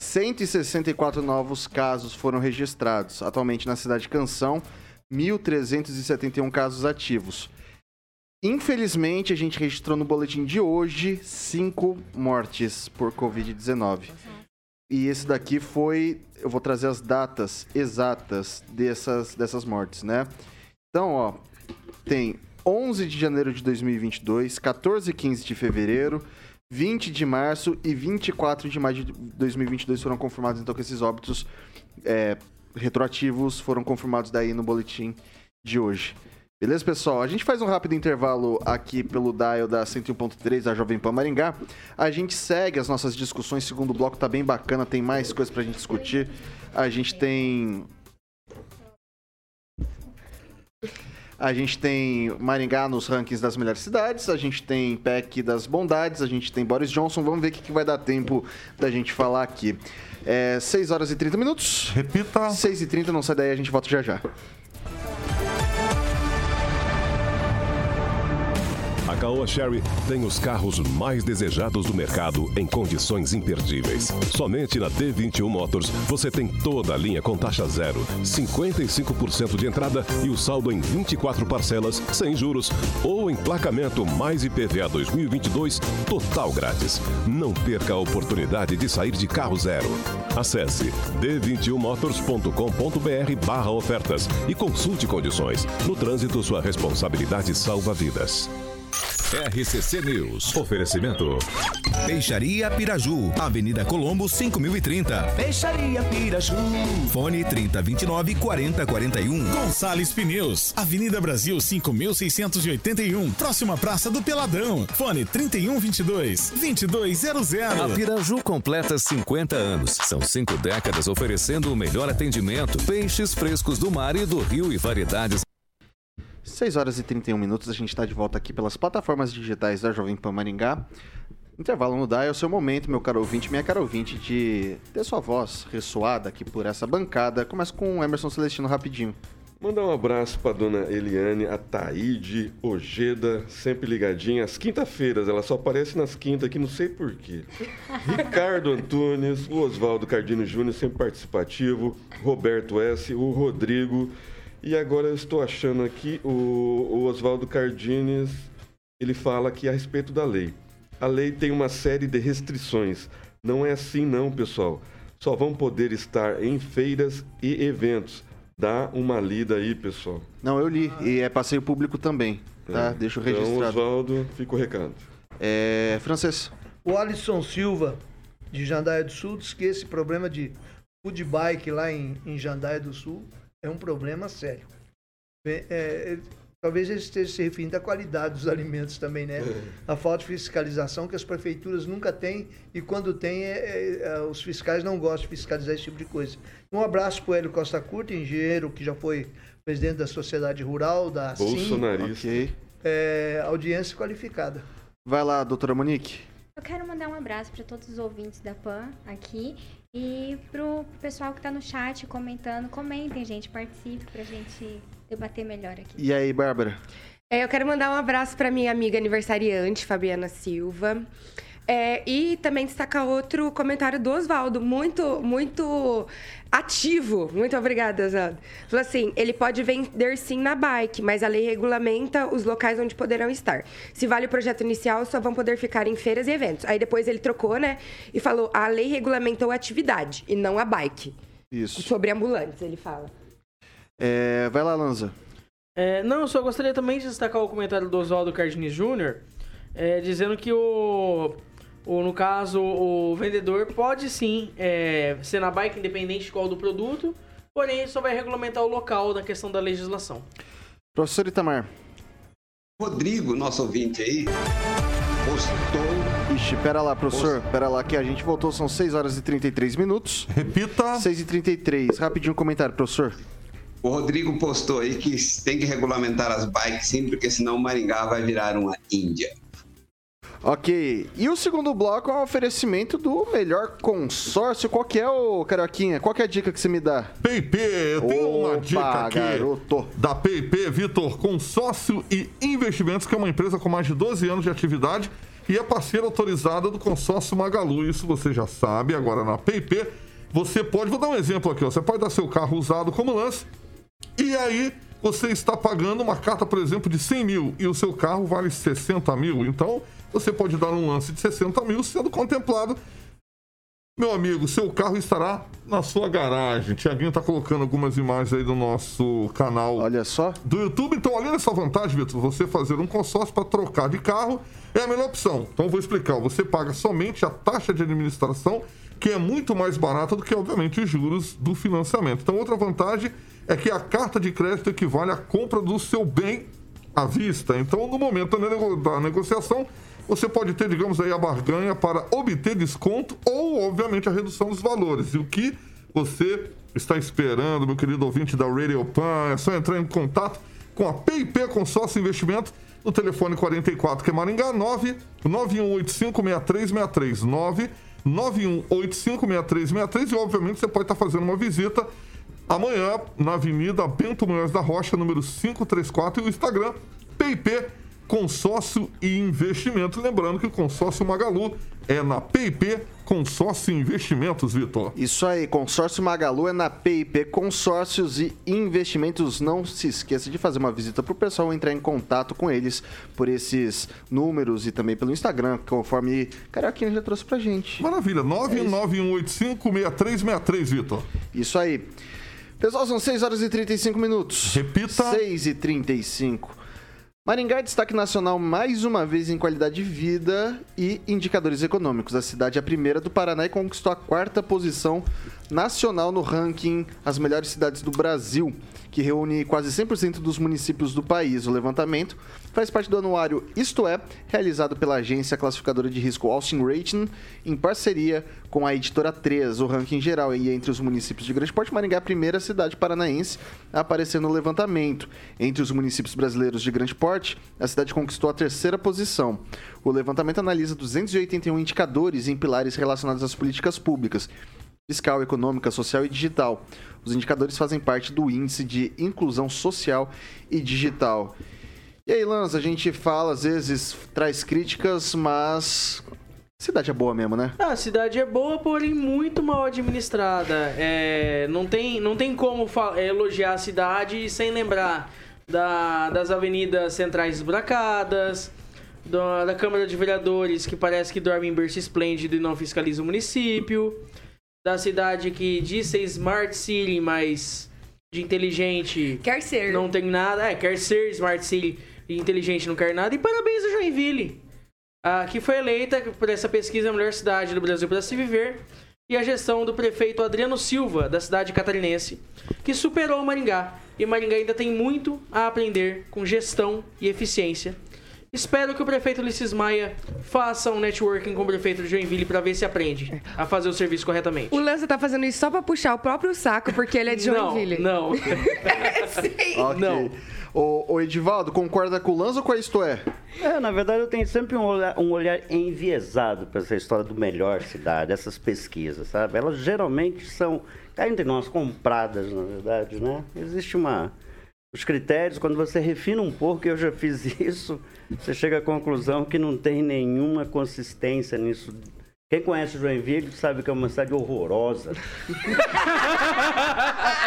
164 novos casos foram registrados atualmente na cidade de Canção, 1.371 casos ativos. Infelizmente, a gente registrou no boletim de hoje cinco mortes por Covid-19. E esse daqui foi. Eu vou trazer as datas exatas dessas, dessas mortes, né? Então, ó, tem 11 de janeiro de 2022, 14 e 15 de fevereiro, 20 de março e 24 de maio de 2022 foram confirmados, então, que esses óbitos é, retroativos foram confirmados daí no boletim de hoje. Beleza, pessoal? A gente faz um rápido intervalo aqui pelo dial da 101.3 da Jovem Pan Maringá. A gente segue as nossas discussões. Segundo bloco tá bem bacana, tem mais coisas pra gente discutir. A gente tem A gente tem Maringá nos rankings das melhores cidades, a gente tem PEC das bondades, a gente tem Boris Johnson. Vamos ver o que, que vai dar tempo da gente falar aqui. É 6 horas e 30 minutos. Repita. 6 e 30, não sai daí, a gente volta já já. A Caoa Sherry tem os carros mais desejados do mercado em condições imperdíveis. Somente na D21 Motors você tem toda a linha com taxa zero, 55% de entrada e o saldo em 24 parcelas sem juros ou emplacamento mais IPVA 2022 total grátis. Não perca a oportunidade de sair de carro zero. Acesse d21motors.com.br barra ofertas e consulte condições. No trânsito, sua responsabilidade salva vidas. RCC News. Oferecimento. Peixaria Piraju, Avenida Colombo 5030. Peixaria Piraju. Fone 3029 4041. Gonçalves Pneus, Avenida Brasil 5681, próxima Praça do Peladão. Fone 3122 2200. A Piraju completa 50 anos. São cinco décadas oferecendo o melhor atendimento, peixes frescos do mar e do rio e variedades 6 horas e 31 minutos, a gente está de volta aqui pelas plataformas digitais da Jovem Pan Maringá. Intervalo no DAI é o seu momento, meu caro ouvinte, minha cara ouvinte, de ter sua voz ressoada aqui por essa bancada. Começa com o Emerson Celestino rapidinho. Mandar um abraço para dona Eliane, a Taíde, Ojeda, sempre ligadinha. Às quinta-feiras, ela só aparece nas quintas aqui, não sei porquê. Ricardo Antunes, o Oswaldo Cardino Júnior, sempre participativo. Roberto S., o Rodrigo. E agora eu estou achando aqui o, o Oswaldo Cardines, ele fala aqui a respeito da lei. A lei tem uma série de restrições. Não é assim não, pessoal. Só vão poder estar em feiras e eventos. Dá uma lida aí, pessoal. Não, eu li, e é passeio público também, tá? É. Deixa eu Então, registrado. Oswaldo, fica o recado. É, francês. O Alisson Silva, de Jandaia do Sul, diz que esse problema de food bike lá em, em Jandaia do Sul é um problema sério. É, é, talvez ele esteja se referindo à qualidade dos alimentos também, né? A falta de fiscalização que as prefeituras nunca têm e quando tem, é, é, é, os fiscais não gostam de fiscalizar esse tipo de coisa. Um abraço para o Hélio Costa Curta, engenheiro que já foi presidente da Sociedade Rural, da SIM. Bolsonarista. Ok. É, audiência qualificada. Vai lá, doutora Monique. Eu quero mandar um abraço para todos os ouvintes da PAN aqui e pro pessoal que tá no chat comentando. Comentem, gente, participe pra gente debater melhor aqui. E aí, Bárbara? É, eu quero mandar um abraço para minha amiga aniversariante, Fabiana Silva. É, e também destacar outro comentário do Oswaldo, muito, muito ativo. Muito obrigada, Oswaldo. Falou assim: ele pode vender sim na bike, mas a lei regulamenta os locais onde poderão estar. Se vale o projeto inicial, só vão poder ficar em feiras e eventos. Aí depois ele trocou, né? E falou: a lei regulamentou a atividade e não a bike. Isso. Sobre ambulantes, ele fala. É, vai lá, Lanza. É, não, eu só gostaria também de destacar o comentário do Oswaldo Cardini Jr., é, dizendo que o, o, no caso, o vendedor pode sim é, ser na bike, independente de qual do produto, porém só vai regulamentar o local na questão da legislação. Professor Itamar. Rodrigo, nosso ouvinte aí, postou. Ixi, pera lá, professor. Pera lá que a gente voltou, são 6 horas e 33 minutos. Repita. 6 e 33. Rapidinho um comentário, professor. O Rodrigo postou aí que tem que regulamentar as bikes sim, porque senão Maringá vai virar uma Índia. Ok. E o segundo bloco é um oferecimento do melhor consórcio. Qual que é, ô Carioquinha? Qual que é a dica que você me dá? PIP, eu tenho uma Opa, dica aqui garoto. da PIP, Vitor, Consórcio e Investimentos, que é uma empresa com mais de 12 anos de atividade e é parceira autorizada do consórcio Magalu. Isso você já sabe. Agora na PIP, você pode, vou dar um exemplo aqui, ó, você pode dar seu carro usado como lance e aí você está pagando uma carta, por exemplo, de 100 mil e o seu carro vale 60 mil. Então você pode dar um lance de 60 mil sendo contemplado. Meu amigo, seu carro estará na sua garagem. Tiaguinho está colocando algumas imagens aí do nosso canal. Olha só. Do YouTube. Então, além dessa vantagem, Vitor, você fazer um consórcio para trocar de carro é a melhor opção. Então, eu vou explicar. Você paga somente a taxa de administração, que é muito mais barata do que, obviamente, os juros do financiamento. Então, outra vantagem é que a carta de crédito equivale à compra do seu bem à vista. Então, no momento da nego- da negociação, você pode ter, digamos aí, a barganha para obter desconto ou, obviamente, a redução dos valores. E o que você está esperando, meu querido ouvinte da Radio Pan, é só entrar em contato com a PIP Consórcio Investimento no telefone 44, que é Maringá, 9 91856363, 9 91856363 e, obviamente, você pode estar fazendo uma visita amanhã na Avenida Bento Munhoz da Rocha, número 534 e o Instagram PIP Consórcio e Investimento. Lembrando que o consórcio Magalu é na PIP Consórcio e Investimentos, Vitor. Isso aí, consórcio Magalu é na PIP Consórcios e Investimentos. Não se esqueça de fazer uma visita para o pessoal entrar em contato com eles por esses números e também pelo Instagram, conforme Carioquinha já trouxe pra gente. Maravilha, 991856363, Vitor. Isso aí. Pessoal, são 6 horas e 35 minutos. Repita. 6 e 35. Maringá é destaque nacional mais uma vez em qualidade de vida e indicadores econômicos. A cidade é a primeira do Paraná e conquistou a quarta posição nacional no ranking As Melhores Cidades do Brasil, que reúne quase 100% dos municípios do país. O levantamento faz parte do anuário Isto É, realizado pela agência classificadora de risco Austin Rating, em parceria com a editora 3. O ranking geral e entre os municípios de Grande Porte, Maringá é a primeira cidade paranaense a aparecer no levantamento. Entre os municípios brasileiros de Grande Porte, a cidade conquistou a terceira posição. O levantamento analisa 281 indicadores em pilares relacionados às políticas públicas fiscal, econômica, social e digital. Os indicadores fazem parte do índice de inclusão social e digital. E aí, Lanza, a gente fala, às vezes traz críticas, mas cidade é boa mesmo, né? Ah, a cidade é boa, porém muito mal administrada. É, não, tem, não tem como elogiar a cidade sem lembrar da, das avenidas centrais esbracadas, da, da Câmara de Vereadores que parece que dorme em berço esplêndido e não fiscaliza o município da cidade que diz ser Smart City, mas de inteligente. Quer ser. Não tem nada. É, quer ser Smart City e inteligente não quer nada. E parabéns a Joinville, ah, que foi eleita por essa pesquisa a melhor cidade do Brasil para se viver. E a gestão do prefeito Adriano Silva, da cidade catarinense, que superou Maringá. E Maringá ainda tem muito a aprender com gestão e eficiência Espero que o prefeito Ulisses Maia faça um networking com o prefeito de Joinville para ver se aprende a fazer o serviço corretamente. O Lança tá fazendo isso só para puxar o próprio saco, porque ele é de Joinville. Não, não. Sim. Okay. Não. O, o, Edivaldo, concorda com o Lanza ou com a Isto É? É, na verdade eu tenho sempre um olhar, um olhar enviesado para essa história do melhor cidade, essas pesquisas, sabe? Elas geralmente são, cá entre nós, compradas, na verdade, né? Existe uma... Os critérios, quando você refina um pouco, eu já fiz isso, você chega à conclusão que não tem nenhuma consistência nisso quem conhece Joinville sabe que é uma cidade horrorosa.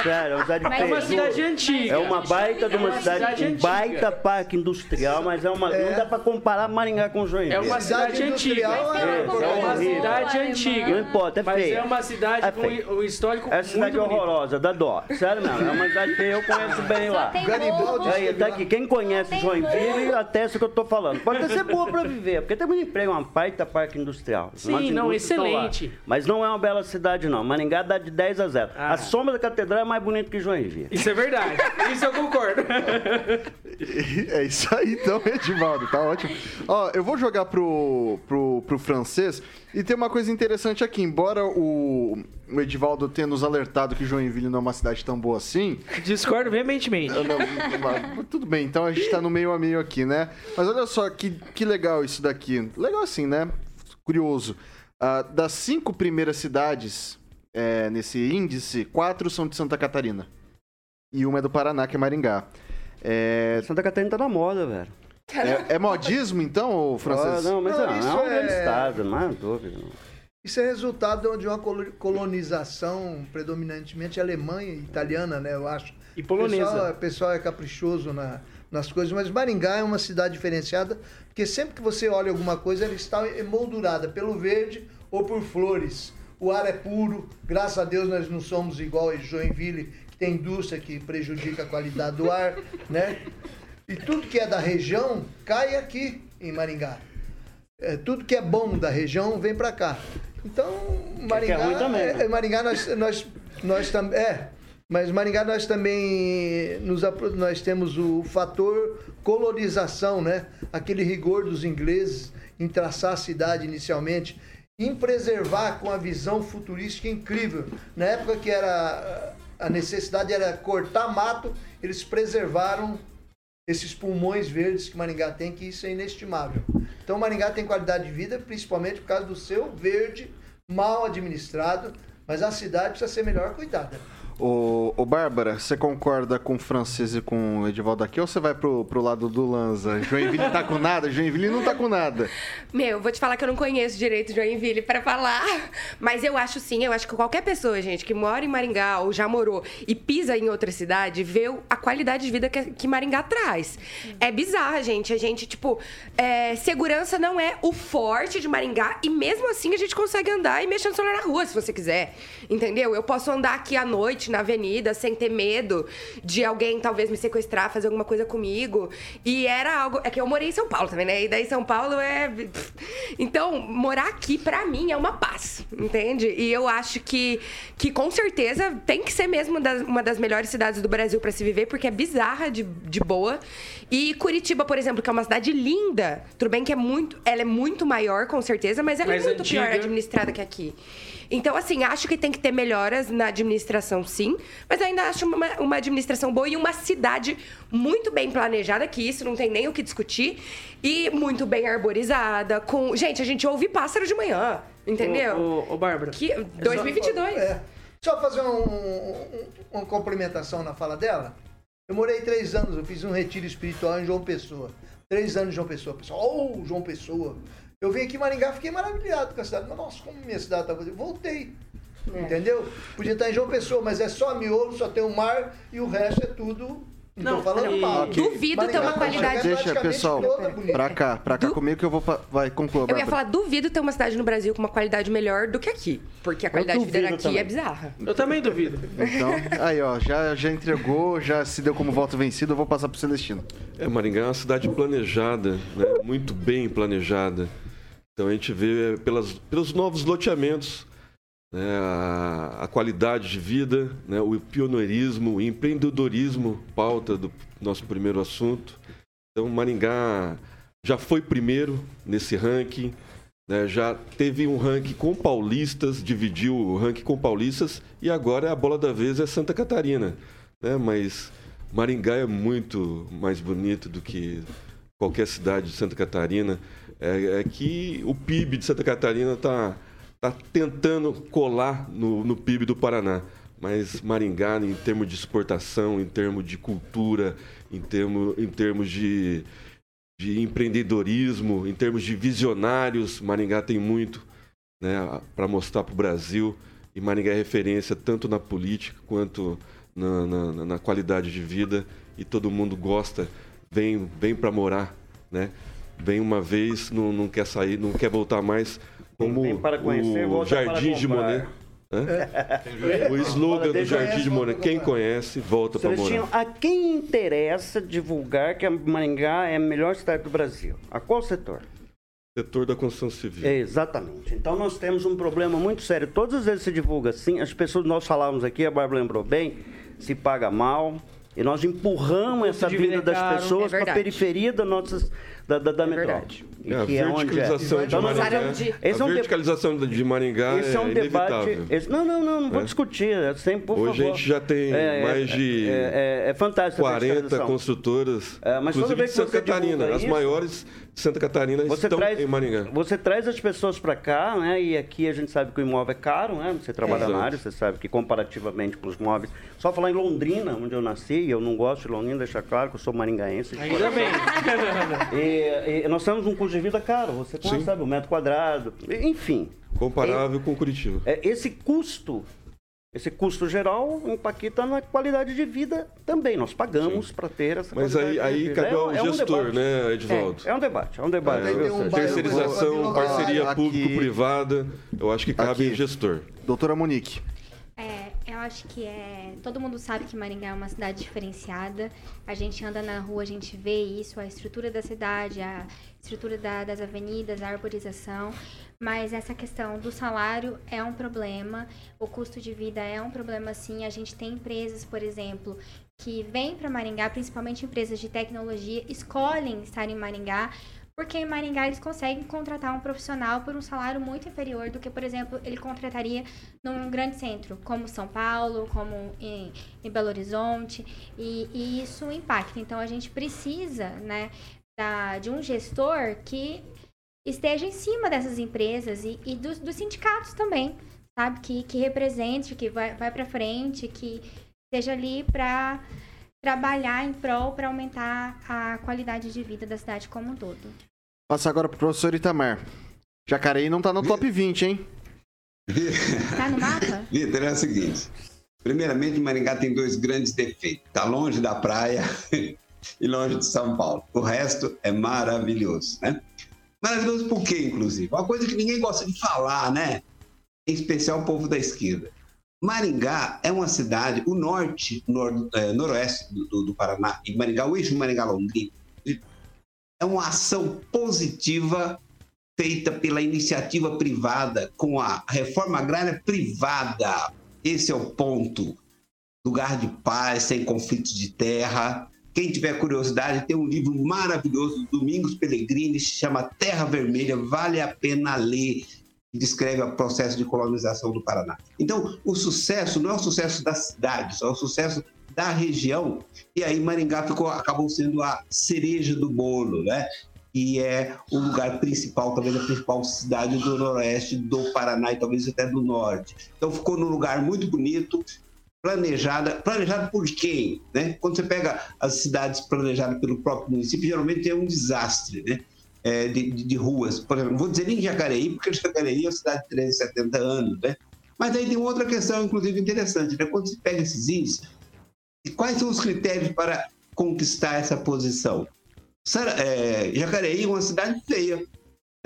Sério, é uma cidade É uma cidade antiga. É uma baita de uma é uma cidade, cidade um baita parque industrial, mas é uma, É. não dá pra comparar Maringá com Joinville. É uma cidade antiga. industrial, É, É uma cidade antiga. Não importa, é Mas feia. é uma cidade É com o histórico É cidade muito bonito. horrorosa, dá dó. Sério mesmo, é uma cidade feia, eu conheço bem lá. Garibaldi Aí, tá aqui, quem conhece Tem Joinville atesta o que eu tô falando. Pode até ser boa pra viver, porque tem muito emprego, é uma baita parque industrial. Sim, não, estão lá. excelente. Mas não é uma bela cidade, não. Maringá dá de 10 a 0. Ah. A sombra da catedral é mais bonita que Joinville. Isso é verdade. Isso eu concordo. É isso aí, então, Edivaldo, tá ótimo. Ó, eu vou jogar pro, pro, pro francês e tem uma coisa interessante aqui. Embora o, o Edivaldo tenha nos alertado que Joinville não é uma cidade tão boa assim, Discordo veementemente. eu não- mas tudo bem, então a gente tá no meio a meio aqui, né? Mas olha só que, que legal isso daqui. Legal assim, né? Curioso. Ah, das cinco primeiras cidades é, nesse índice, quatro são de Santa Catarina. E uma é do Paraná, que é Maringá. É, Santa Catarina tá na moda, velho. é, é modismo, então, ô, Ah, francês? não, mas Não, não, isso é um é- estado, não há dúvida. Não. Isso é resultado de uma colo- colonização predominantemente alemã e italiana, né? Eu acho. E O polonesa. pessoal, o pessoal é caprichoso na- nas coisas, mas Maringá é uma cidade diferenciada, porque sempre que você olha alguma coisa, ela está emoldurada pelo verde ou por flores. O ar é puro, graças a Deus nós não somos igual a Joinville, que tem indústria que prejudica a qualidade do ar, né? E tudo que é da região cai aqui em Maringá. É, tudo que é bom da região vem para cá. Então, Maringá, ruim também, é- né? é, Maringá nós, nós, nós também. É, mas Maringá nós também nos, nós temos o fator colonização, né? Aquele rigor dos ingleses em traçar a cidade inicialmente, em preservar com a visão futurística incrível. Na época que era a necessidade era cortar mato, eles preservaram esses pulmões verdes que Maringá tem, que isso é inestimável. Então Maringá tem qualidade de vida, principalmente por causa do seu verde mal administrado, mas a cidade precisa ser melhor cuidada. Ô, Bárbara, você concorda com o francês e com o Edivaldo aqui ou você vai pro, pro lado do Lanza? Joinville tá com nada? Joinville não tá com nada. Meu, vou te falar que eu não conheço direito Joinville pra falar. Mas eu acho sim, eu acho que qualquer pessoa, gente, que mora em Maringá ou já morou e pisa em outra cidade, vê a qualidade de vida que, que Maringá traz. É bizarra, gente. A gente, tipo, é, segurança não é o forte de Maringá e mesmo assim a gente consegue andar e mexer no celular na rua, se você quiser. Entendeu? Eu posso andar aqui à noite noite na avenida, sem ter medo de alguém talvez me sequestrar, fazer alguma coisa comigo. E era algo. É que eu morei em São Paulo também, né? E daí São Paulo é. Então, morar aqui, pra mim, é uma paz, entende? E eu acho que, que com certeza tem que ser mesmo uma das melhores cidades do Brasil pra se viver, porque é bizarra de, de boa. E Curitiba, por exemplo, que é uma cidade linda, tudo bem que é muito. Ela é muito maior, com certeza, mas ela Mais é muito pior antiga. administrada que aqui. Então, assim, acho que tem que ter melhoras na administração, sim, mas ainda acho uma, uma administração boa e uma cidade muito bem planejada, que isso não tem nem o que discutir, e muito bem arborizada, com... Gente, a gente ouve pássaro de manhã, entendeu? Ô, ô, Bárbara. Que 2022. É. Só fazer um- um- uma complementação na fala dela. Eu morei três anos, eu fiz um retiro espiritual em João Pessoa. Três anos em João Pessoa. Pessoal, oh, João Pessoa. Eu vim aqui em Maringá, fiquei maravilhado com a cidade. Nossa, como minha cidade tá bonita. Voltei. Entendeu? Podia estar em João Pessoa, mas é só miolo, só tem o mar e o resto é tudo. Não, tô falando mal. Duvido ter uma qualidade- Deixa, praticamente pessoal, pra cá, pra cá comigo que eu vou. pra- Vai, conclua, Eu ia Bárbara. falar, duvido ter uma cidade no Brasil com uma qualidade melhor do que aqui. Porque a qualidade de vida duvido daqui também. é bizarra. Eu também duvido. Então, aí, ó, já, já entregou, já se deu como voto vencido, eu vou passar pro Celestino. É, Maringá é uma cidade planejada, né? muito bem planejada. Então a gente vê pelas, pelos novos loteamentos né? a, a qualidade de vida, né? o pioneirismo, o empreendedorismo, pauta do nosso primeiro assunto. Então Maringá já foi primeiro nesse ranking, né? já teve um ranking com paulistas, dividiu o ranking com paulistas e agora a bola da vez é Santa Catarina. Né? Mas Maringá é muito mais bonito do que qualquer cidade de Santa Catarina. É, é que o PIB de Santa Catarina está tá tentando colar no, no PIB do Paraná. Mas Maringá, em termos de exportação, em termos de cultura, em termos, em termos de, de empreendedorismo, em termos de visionários, Maringá tem muito né, para mostrar para o Brasil. E Maringá é referência tanto na política quanto na, na- na qualidade de vida. E todo mundo gosta, vem, vem para morar, né? Vem uma vez, não, não quer sair, não quer voltar mais. Como conhecer, o volta para Jardim de. Monet. Hã? O slogan do Jardim de Monet, quem conhece, volta para morar. a quem interessa divulgar que a Maringá é a melhor cidade do Brasil? A qual setor? Setor da construção civil. É, exatamente. Então nós temos um problema muito sério. Todas as vezes se divulga assim, as pessoas, nós falávamos aqui, a Bárbara lembrou bem, se paga mal. E nós empurramos essa vida é das caro. pessoas É para a periferia da, nossas, da, da, da metrópole. E É, a que é onde é. verticalização de Então, nós Maringá. vamos- Esse é a um debate. verticalização de Maringá Esse é um é debate. inevitável. esse- não, não, não, não vou É. discutir. é Sempre, por Hoje a favor. gente já tem É, é, mais de É, é, é fantástico. a 40 verticalização. construtoras, É, mas toda inclusive de Santa Catarina. As isso, maiores de Santa Catarina Você estão traz, em Maringá. você traz as pessoas para cá, né? E aqui a gente sabe que o imóvel é caro, né? Você trabalha na área, você sabe que comparativamente com os móveis. Só falar em Londrina, onde eu nasci, e eu não gosto de Londrina, deixar claro que eu sou maringaense. de Ainda bem. E, e nós temos um custo de vida caro, você Sim. sabe, o metro quadrado, enfim. Comparável com Curitiba. É, esse custo, esse custo geral impacta na qualidade de vida também. Nós pagamos para ter essa Mas aí, qualidade de aí vida. cabe É um- ao é um gestor, debate. né, Edvaldo? É, é um debate, é um debate. É, Sérgio? terceirização, parceria público-privada, eu acho que cabe Aqui. gestor. Doutora Monique. É, eu acho que é. Todo mundo sabe que Maringá é uma cidade diferenciada. A gente anda na rua, a gente vê isso, a estrutura da cidade, a estrutura da- das avenidas, a arborização. Mas essa questão do salário é um problema, o custo de vida é um problema sim. A gente tem empresas, por exemplo, que vêm para Maringá, principalmente empresas de tecnologia, escolhem estar em Maringá porque em Maringá eles conseguem contratar um profissional por um salário muito inferior do que, por exemplo, ele contrataria num grande centro, como São Paulo, como em, em Belo Horizonte, e, e isso impacta. Então a gente precisa, né, da- de um gestor que esteja em cima dessas empresas e, e dos, dos sindicatos também, sabe? Que, que represente, que vai, vai para frente, que esteja ali para trabalhar em prol para aumentar a qualidade de vida da cidade como um todo. Passa agora pro professor Itamar. Jacareí não tá no top 20, hein? Tá no mapa? Vitor, é o seguinte. Primeiramente, Maringá tem dois grandes defeitos. Está longe da praia e longe de São Paulo. O resto é maravilhoso, né? Maravilhoso por quê, inclusive? Uma coisa que ninguém gosta de falar, né? Em especial o povo da esquerda. Maringá é uma cidade, o norte, nor, é, noroeste do, do, do, Paraná, e Maringá, o eixo Maringá-Londrina, é uma ação positiva feita pela iniciativa privada, com a reforma agrária privada. Esse é o ponto. Lugar de paz, sem conflitos de terra. Quem tiver curiosidade, tem um livro maravilhoso do Domingos Pellegrini, se chama Terra Vermelha, vale a pena ler descreve o processo de colonização do Paraná. Então, o sucesso não é o sucesso da cidade, só é o sucesso da região. E aí Maringá ficou, acabou sendo a cereja do bolo, né? E é o lugar principal, talvez a principal cidade do noroeste do Paraná e talvez até do norte. Então ficou num lugar muito bonito, planejada. Planejada por quem? Né? Quando você pega as cidades planejadas pelo próprio município, geralmente é um desastre, né? É, de, de, ruas. Por exemplo, não vou dizer nem Jacareí, porque Jacareí é uma cidade de 370 anos, né? Mas aí tem outra questão, inclusive, interessante, né? Quando se pega esses índices, quais são os critérios para conquistar essa posição? É, Jacareí é uma cidade feia,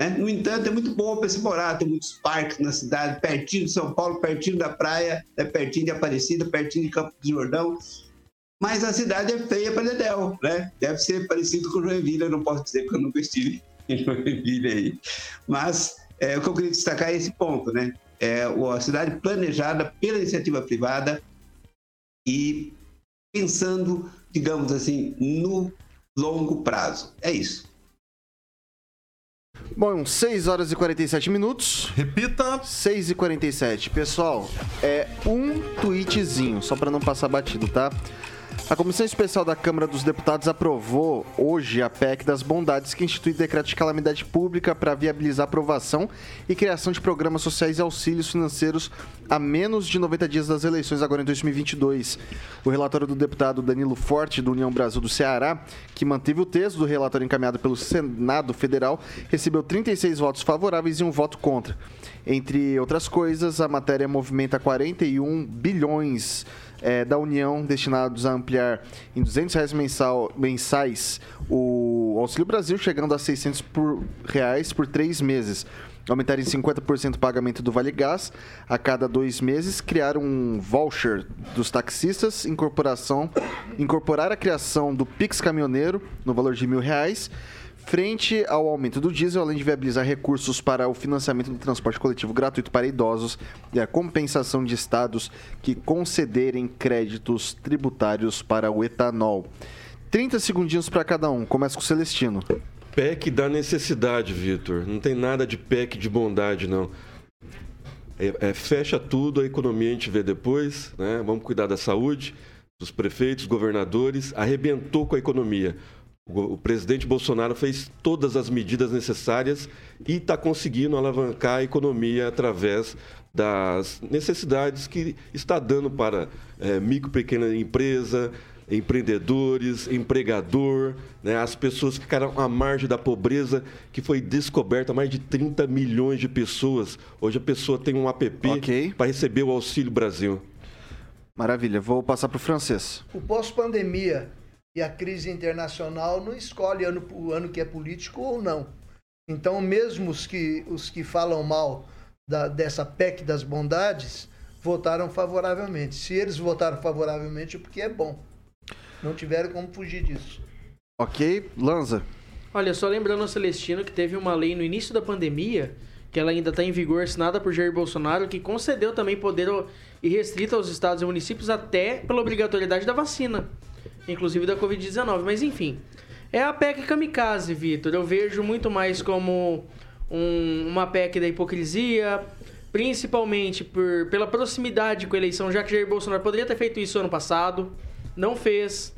né? No entanto, é muito boa para se morar, tem muitos parques na cidade, pertinho de São Paulo, pertinho da praia, é pertinho de Aparecida, pertinho de Campo de Jordão. Mas a cidade é feia para Dedéu, né? Deve ser parecido com Joinville, eu não posso dizer porque eu nunca estive em Joinville aí. Mas é, o que eu queria destacar é esse ponto, né? É a cidade planejada pela iniciativa privada e pensando, digamos assim, no longo prazo. É isso. Bom, 6 horas e 47 minutos. Repita. 6 e 47. Pessoal, é um tweetzinho, só para não passar batido, tá? A Comissão Especial da Câmara dos Deputados aprovou hoje a PEC das bondades que institui decreto de calamidade pública para viabilizar aprovação e criação de programas sociais e auxílios financeiros a menos de 90 dias das eleições agora em 2022. O relatório do deputado Danilo Forte, do União Brasil do Ceará, que manteve o texto do relatório encaminhado pelo Senado Federal, recebeu 36 votos favoráveis e um voto contra. Entre outras coisas, a matéria movimenta 41 bilhões é, da União destinados a ampliar em 200 reais mensal, mensais o Auxílio Brasil, chegando a 600 por, reais por três meses. Aumentar em 50% o pagamento do Vale Gás a cada dois meses, criar um voucher dos taxistas, incorporação, incorporar a criação do Pix Caminhoneiro no valor de mil reais Frente ao aumento do diesel, além de viabilizar recursos para o financiamento do transporte coletivo gratuito para idosos e a compensação de estados que concederem créditos tributários para o etanol. 30 segundinhos para cada um. Começa com o Celestino. PEC da necessidade, Vitor. Não tem nada de PEC de bondade, não. É, é, fecha tudo, a economia a gente vê depois, né? Vamos cuidar da saúde, dos prefeitos, governadores. Arrebentou com a economia. O presidente Bolsonaro fez todas as medidas necessárias e está conseguindo alavancar a economia através das necessidades que está dando para é, micro, pequena empresa, empreendedores, empregador, né, as pessoas que ficaram à margem da pobreza, que foi descoberta mais de 30 milhões de pessoas. Hoje a pessoa tem um app okay. para receber o Auxílio Brasil. Maravilha, vou passar para o francês. O pós-pandemia e a crise internacional não escolhe ano, o ano que é político ou não. Então, mesmo os que, os que falam mal da, dessa PEC das bondades votaram favoravelmente. Se eles votaram favoravelmente, é porque é bom. Não tiveram como fugir disso. Ok, Lanza. Olha, só lembrando ao Celestino que teve uma lei no início da pandemia, que ela ainda está em vigor, assinada por Jair Bolsonaro, que concedeu também poder irrestrito aos estados e municípios até pela obrigatoriedade da vacina inclusive da Covid-19. Mas enfim, é a PEC kamikaze, Vitor. Eu vejo muito mais como um, uma PEC da hipocrisia, principalmente por, pela proximidade com a eleição, já que Jair Bolsonaro poderia ter feito isso ano passado, não fez,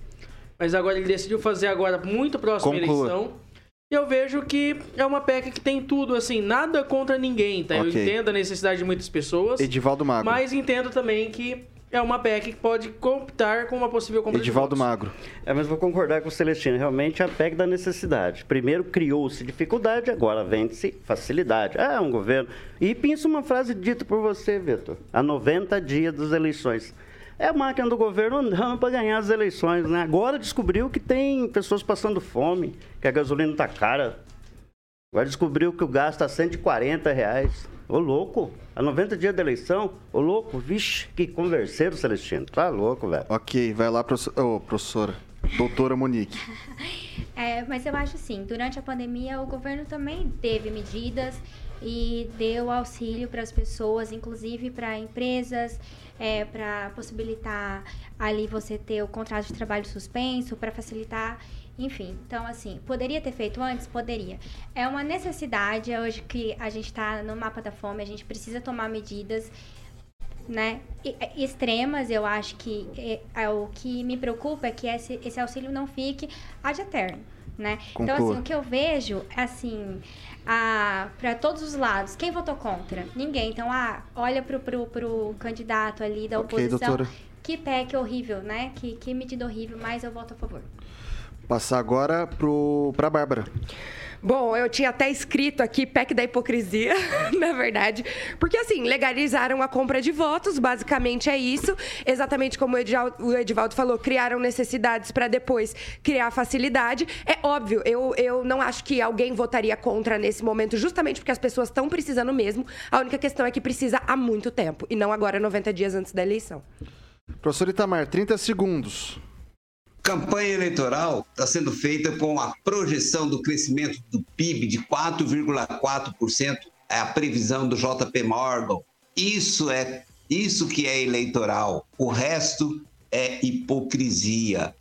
mas agora ele decidiu fazer agora muito próximo à eleição. E eu vejo que é uma PEC que tem tudo, assim, nada contra ninguém, tá? Okay. Eu entendo a necessidade de muitas pessoas. Edivaldo Magro. Mas entendo também que é uma PEC que pode computar com uma possível compra Edivaldo Magro. É, mas vou concordar com o Celestino. Realmente, a PEC da necessidade. Primeiro criou-se dificuldade, agora vende-se facilidade. Ah, é um governo. E pensa uma frase dita por você, Vitor. Há 90 dias das eleições. É a máquina do governo andando para ganhar as eleições, né? Agora descobriu que tem pessoas passando fome, que a gasolina está cara. Agora descobriu que o gás está 140 reais. Ô louco, a 90 dias da eleição, ô louco, vixe, que converseiro, Celestino. Tá louco, velho. Ok, vai lá, professor- ô, professora. Doutora Monique. É, mas eu acho assim, durante a pandemia o governo também teve medidas e deu auxílio para as pessoas, inclusive para empresas, é, para possibilitar ali você ter o contrato de trabalho suspenso, para facilitar, enfim. Então, assim, poderia ter feito antes? Poderia. É uma necessidade, hoje que a gente está no mapa da fome, a gente precisa tomar medidas né, extremas, eu acho que é, é o que me preocupa é que esse, esse auxílio não fique ad eterno, né? Então, assim, o que eu vejo, é assim, para todos os lados, quem votou contra? Ninguém. Então, ah, olha pro, pro, pro candidato ali da Ok, oposição. doutora. Que PEC horrível, né? Que, que medida horrível, mas eu voto a favor. Passar agora pro, pra Bárbara. Bom, eu tinha até escrito aqui PEC da hipocrisia, na verdade. Porque, assim, legalizaram a compra de votos, basicamente é isso. Exatamente como o Edivaldo falou, criaram necessidades para depois criar facilidade. É óbvio, eu, eu não acho que alguém votaria contra nesse momento, justamente porque as pessoas estão precisando mesmo. A única questão é que precisa há muito tempo, e não agora, 90 dias antes da eleição. Professor Itamar, 30 segundos. Campanha eleitoral está sendo feita com a projeção do crescimento do PIB de 4,4%, é a previsão do JP Morgan. Isso é isso que é eleitoral. O resto é hipocrisia.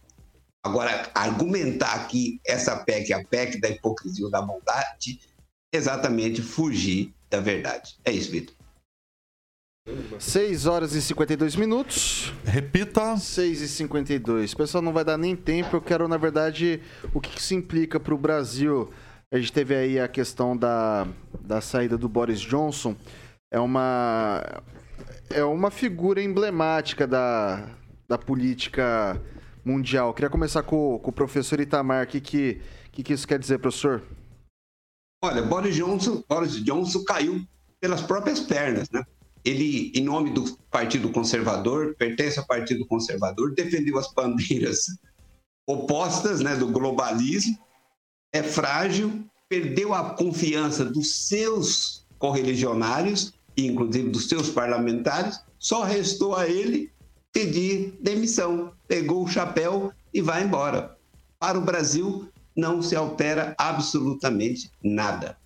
Agora, argumentar que essa PEC é a PEC da hipocrisia ou da bondade, exatamente fugir da verdade. É isso, Vitor. 6 horas e 52 minutos. Repita. 6 e 52. Pessoal, não vai dar nem tempo. Eu quero, na verdade, o que isso implica para o Brasil. A gente teve aí a questão da, da saída do Boris Johnson. É uma, é uma figura emblemática da, da política mundial. Queria começar com, com o professor Itamar. O que, que, que, que isso quer dizer, professor? Olha, Boris Johnson, Boris Johnson caiu pelas próprias pernas, né? Ele, em nome do Partido Conservador, pertence ao Partido Conservador, defendeu as bandeiras opostas, né, do globalismo, é frágil, perdeu a confiança dos seus correligionários, e inclusive dos seus parlamentares, só restou a ele pedir demissão. Pegou o chapéu e vai embora. Para o Brasil, não se altera absolutamente nada.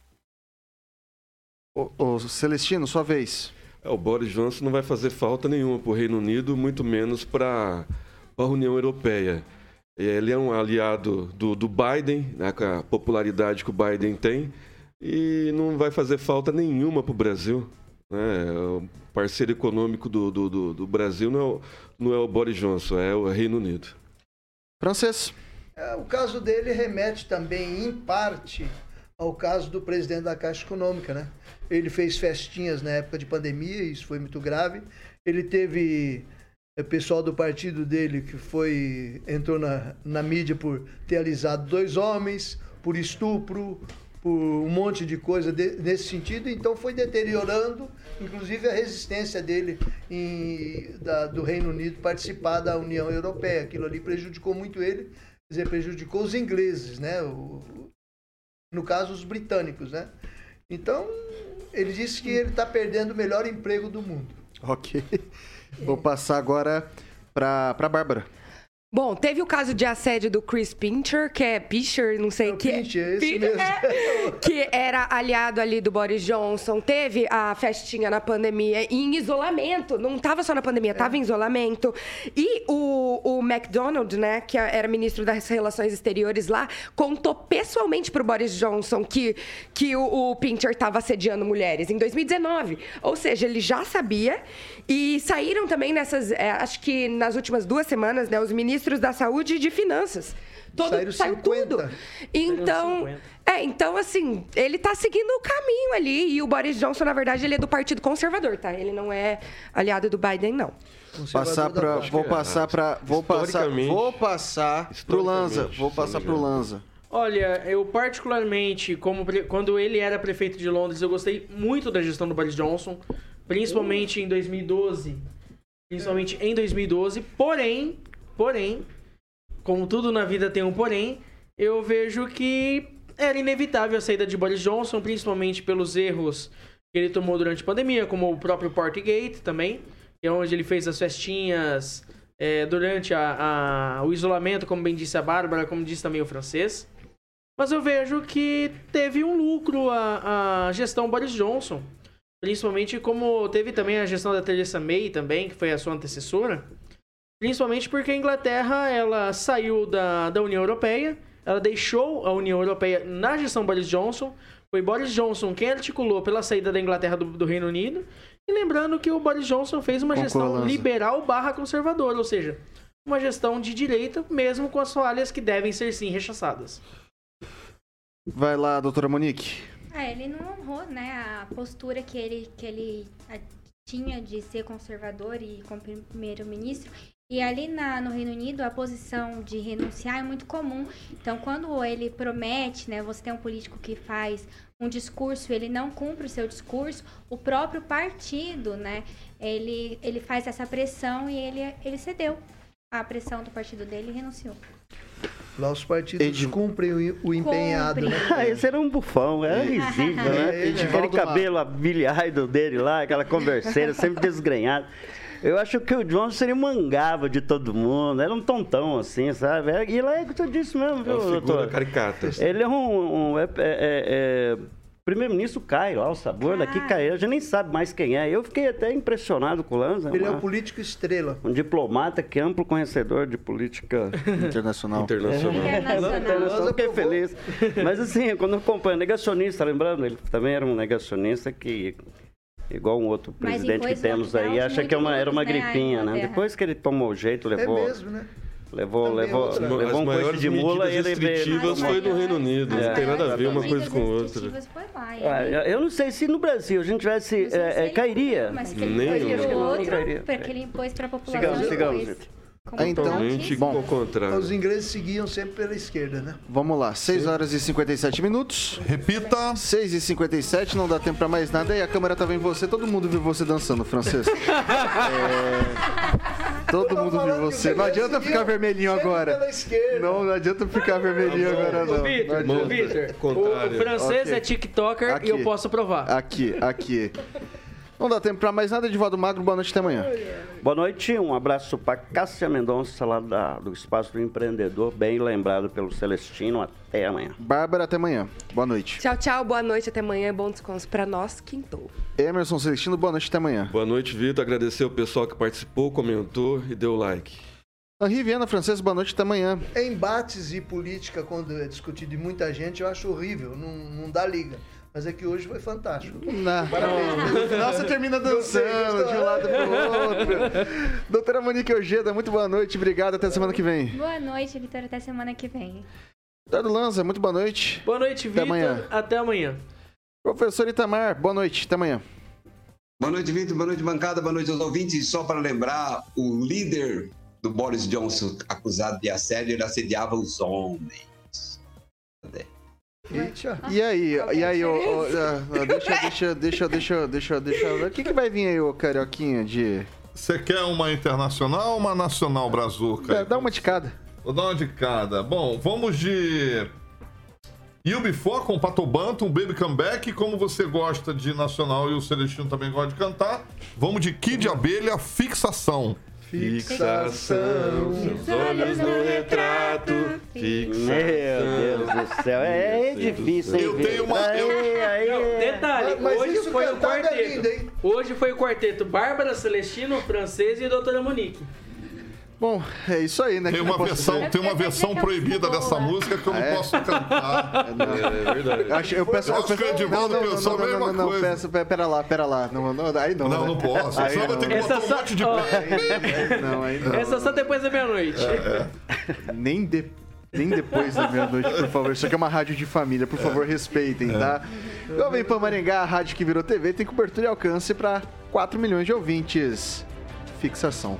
Ô, ô, Celestino, sua vez. É, o Boris Johnson não vai fazer falta nenhuma para o Reino Unido, muito menos para a União Europeia. Ele é um aliado do, do Biden, né, com a popularidade que o Biden tem, e não vai fazer falta nenhuma para o Brasil. Né? O parceiro econômico do, do, do, do Brasil não é, o, não é o Boris Johnson, é o Reino Unido. Francês. É, o caso dele remete também, em parte, ao caso do presidente da Caixa Econômica, né? Ele fez festinhas na época de pandemia, isso foi muito grave. Ele teve é, pessoal do partido dele que foi entrou na, na mídia por ter alisado dois homens, por estupro, por um monte de coisa de- nesse sentido. Então foi deteriorando, inclusive, a resistência dele em, da- do Reino Unido participar da União Europeia. Aquilo ali prejudicou muito ele, quer dizer, prejudicou os ingleses, né? O- no caso, os britânicos, né? Então, ele disse que ele está perdendo o melhor emprego do mundo. Ok. Vou passar agora para pra Bárbara. Bom, teve o caso de assédio do Chris Pincher, que é Pincher, não sei o que. Pincher, esse Pin- mesmo. é, que era aliado ali do Boris Johnson. Teve a festinha na pandemia em isolamento. Não tava só na pandemia, tava em isolamento. E o, o McDonald, né, que era ministro das Relações Exteriores lá, contou pessoalmente pro Boris Johnson que, que o, o Pincher tava assediando mulheres em 2019. Ou seja, ele já sabia. E saíram também nessas, é, acho que nas últimas duas semanas, né, os ministros da Saúde e de Finanças. Todo, Saíram saiu 50. tudo. Então, é, então assim, ele tá seguindo o caminho ali e o Boris Johnson, na verdade, ele é do Partido Conservador, tá? Ele não é aliado do Biden, não. Passar para vou passar para vou passar vou passar pro Lanza, vou passar pro Lanza. Olha, eu particularmente, como pre- quando ele era prefeito de Londres, eu gostei muito da gestão do Boris Johnson, principalmente em 2012. Principalmente em 2012. Porém, porém, como tudo na vida tem um porém, eu vejo que era inevitável a saída de Boris Johnson, principalmente pelos erros que ele tomou durante a pandemia, como o próprio Portgate também, que é onde ele fez as festinhas é, durante a, a- o isolamento, como bem disse a Bárbara, como disse também o francês. Mas eu vejo que teve um lucro a, a gestão Boris Johnson. Principalmente como teve também a gestão da Theresa May também, que foi a sua antecessora. Principalmente porque a Inglaterra ela saiu da, da União Europeia, ela deixou a União Europeia na gestão Boris Johnson. Foi Boris Johnson quem articulou pela saída da Inglaterra do, do Reino Unido. E lembrando que o Boris Johnson fez uma Concordo, gestão liberal barra conservadora, ou seja, uma gestão de direita, mesmo com as falhas que devem ser sim rechaçadas. Vai lá, doutora Monique. Ah, ele não honrou, né, a postura que ele, que ele ah, tinha de ser conservador e como primeiro-ministro. E ali na, no Reino Unido, a posição de renunciar é muito comum. Então, quando ele promete, né, você tem um político que faz um discurso e ele não cumpre o seu discurso, o próprio partido, né, ele, ele faz essa pressão e ele, ele cedeu à pressão do partido dele e renunciou. Lá os partidos cumprem o, o empenhado, né? Ah, esse era um bufão, era risível, né? É, Aquele cabelo a Billy Idol dele lá, aquela converseira, sempre desgrenhado. Eu acho que o Johnson seria mangava de todo mundo, era um tontão assim, sabe? É- E lá é o que eu disse mesmo, É viu, uma figura doutor? caricata. Ele é um. um- é- é- é- é- Primeiro-ministro cai lá, o sabor daqui cai. A gente nem sabe mais quem é. Eu fiquei até impressionado com o Lanza. Ele é uma- o político estrela. um diplomata que é amplo conhecedor de política internacional. Internacional. É, internacional. Fiquei feliz. Mas assim, quando eu acompanho, negacionista, lembrando, ele também era um negacionista que, igual um outro Mas presidente que temos aí, acha que é uma, era uma né, a gripinha, né? Depois que ele tomou o jeito, levou. É mesmo, né? Levou, Também levou, outra- levou um coice de mula e ele veio. restritivas foi no Reino Unido. Não tem nada a ver uma coisa com outra. Foi lá, Ah, eu não sei se no Brasil a gente tivesse. é, é, cairia. Mas que ele Nem impôs eu. pro Não outro, cairia. porque ele impôs pra população Sigamos, sigamos, gente. Ah, então, bom. contrário. Os ingleses seguiam sempre pela esquerda, né? Vamos lá, 6 horas e 57 minutos. Repita. 6 e 57, não dá tempo pra mais nada. E a câmera tava em você, todo mundo viu você dançando, francês. É, Todo mundo viu você. Não adianta ficar vermelhinho agora. Não, não adianta ficar vermelhinho agora, não. Não Vitor, o, o francês Ok. é TikToker Aqui. e eu posso provar. Aqui, aqui. Não dá tempo pra mais nada, Edivaldo Magro, boa noite até amanhã. Boa noite, um abraço para Cássia Mendonça, lá da- do Espaço do Empreendedor, bem lembrado pelo Celestino. Até amanhã. Bárbara, até amanhã. Boa noite. Tchau, tchau. Boa noite. Até amanhã. Bom descanso pra nós. Quintou. Emerson Celestino, boa noite até amanhã. Boa noite, Vitor. Agradecer o pessoal que participou, comentou e deu like. Henri Viana Francês, boa noite até amanhã. Embates e política, quando é discutido de muita gente, eu acho horrível. Não, não dá liga. Mas é que hoje foi fantástico. Não. Parabéns. No final você termina dançando de um lado pro outro. Doutora Monique Ojeda, muito boa noite, obrigado, até semana que vem. Boa noite, Vitor. Até semana que vem. Eduardo Lanza, muito boa noite. Boa noite, Até Vitor. amanhã. Até amanhã. Professor Itamar, boa noite, até amanhã. Boa noite, Vitor. Boa noite, bancada. Boa noite aos ouvintes. E Só para lembrar, o líder do Boris Johnson, acusado de assédio, ele assediava os homens. Eita. E aí, e aí, ô, ô, ah, ah, deixa, deixa, deixa, deixa, deixa, deixa. O que, que vai vir aí, ô Carioquinha, de. Você quer uma internacional ou uma nacional brazuca? Dá, dá uma de cada. Vou dar uma de cada. Bom, vamos de. UB4 com Pato Banto, um Baby Comeback. Como você gosta de nacional e o Celestino também gosta de cantar, vamos de Kid Abelha Fixação. Fixação, os olhos no retrato. Fixação. Meu Deus do céu, é, é difícil, hein? Eu tenho uma- Aí, aí, Não, detalhe, Mas hoje isso foi o é quarteto. lindo, hein? hoje foi o quarteto Bárbara, Celestino, Francês e Doutora Monique. Bom, é isso aí, né? Tem uma eu versão, dizer? tem uma Eu pensei versão era proibida dessa música que eu não é? posso cantar. É verdade. Acho, eu peço, Eu acho que o Edivaldo não, não, pensou não, a não, mesma não, não, coisa. peço, pe- pera lá, pera lá. Não, não, aí não. Não, né? não posso. Aí Só vai ter que Essa botar um só- monte de pé. Não, aí não. Essa só depois da meia-noite. Nem, de- nem depois da meia-noite, por favor. Isso aqui é uma rádio de família, por favor, respeitem, tá? Jovem Pan Maringá, a rádio que virou TV, tem cobertura e alcance para 4 milhões de ouvintes. Fixação.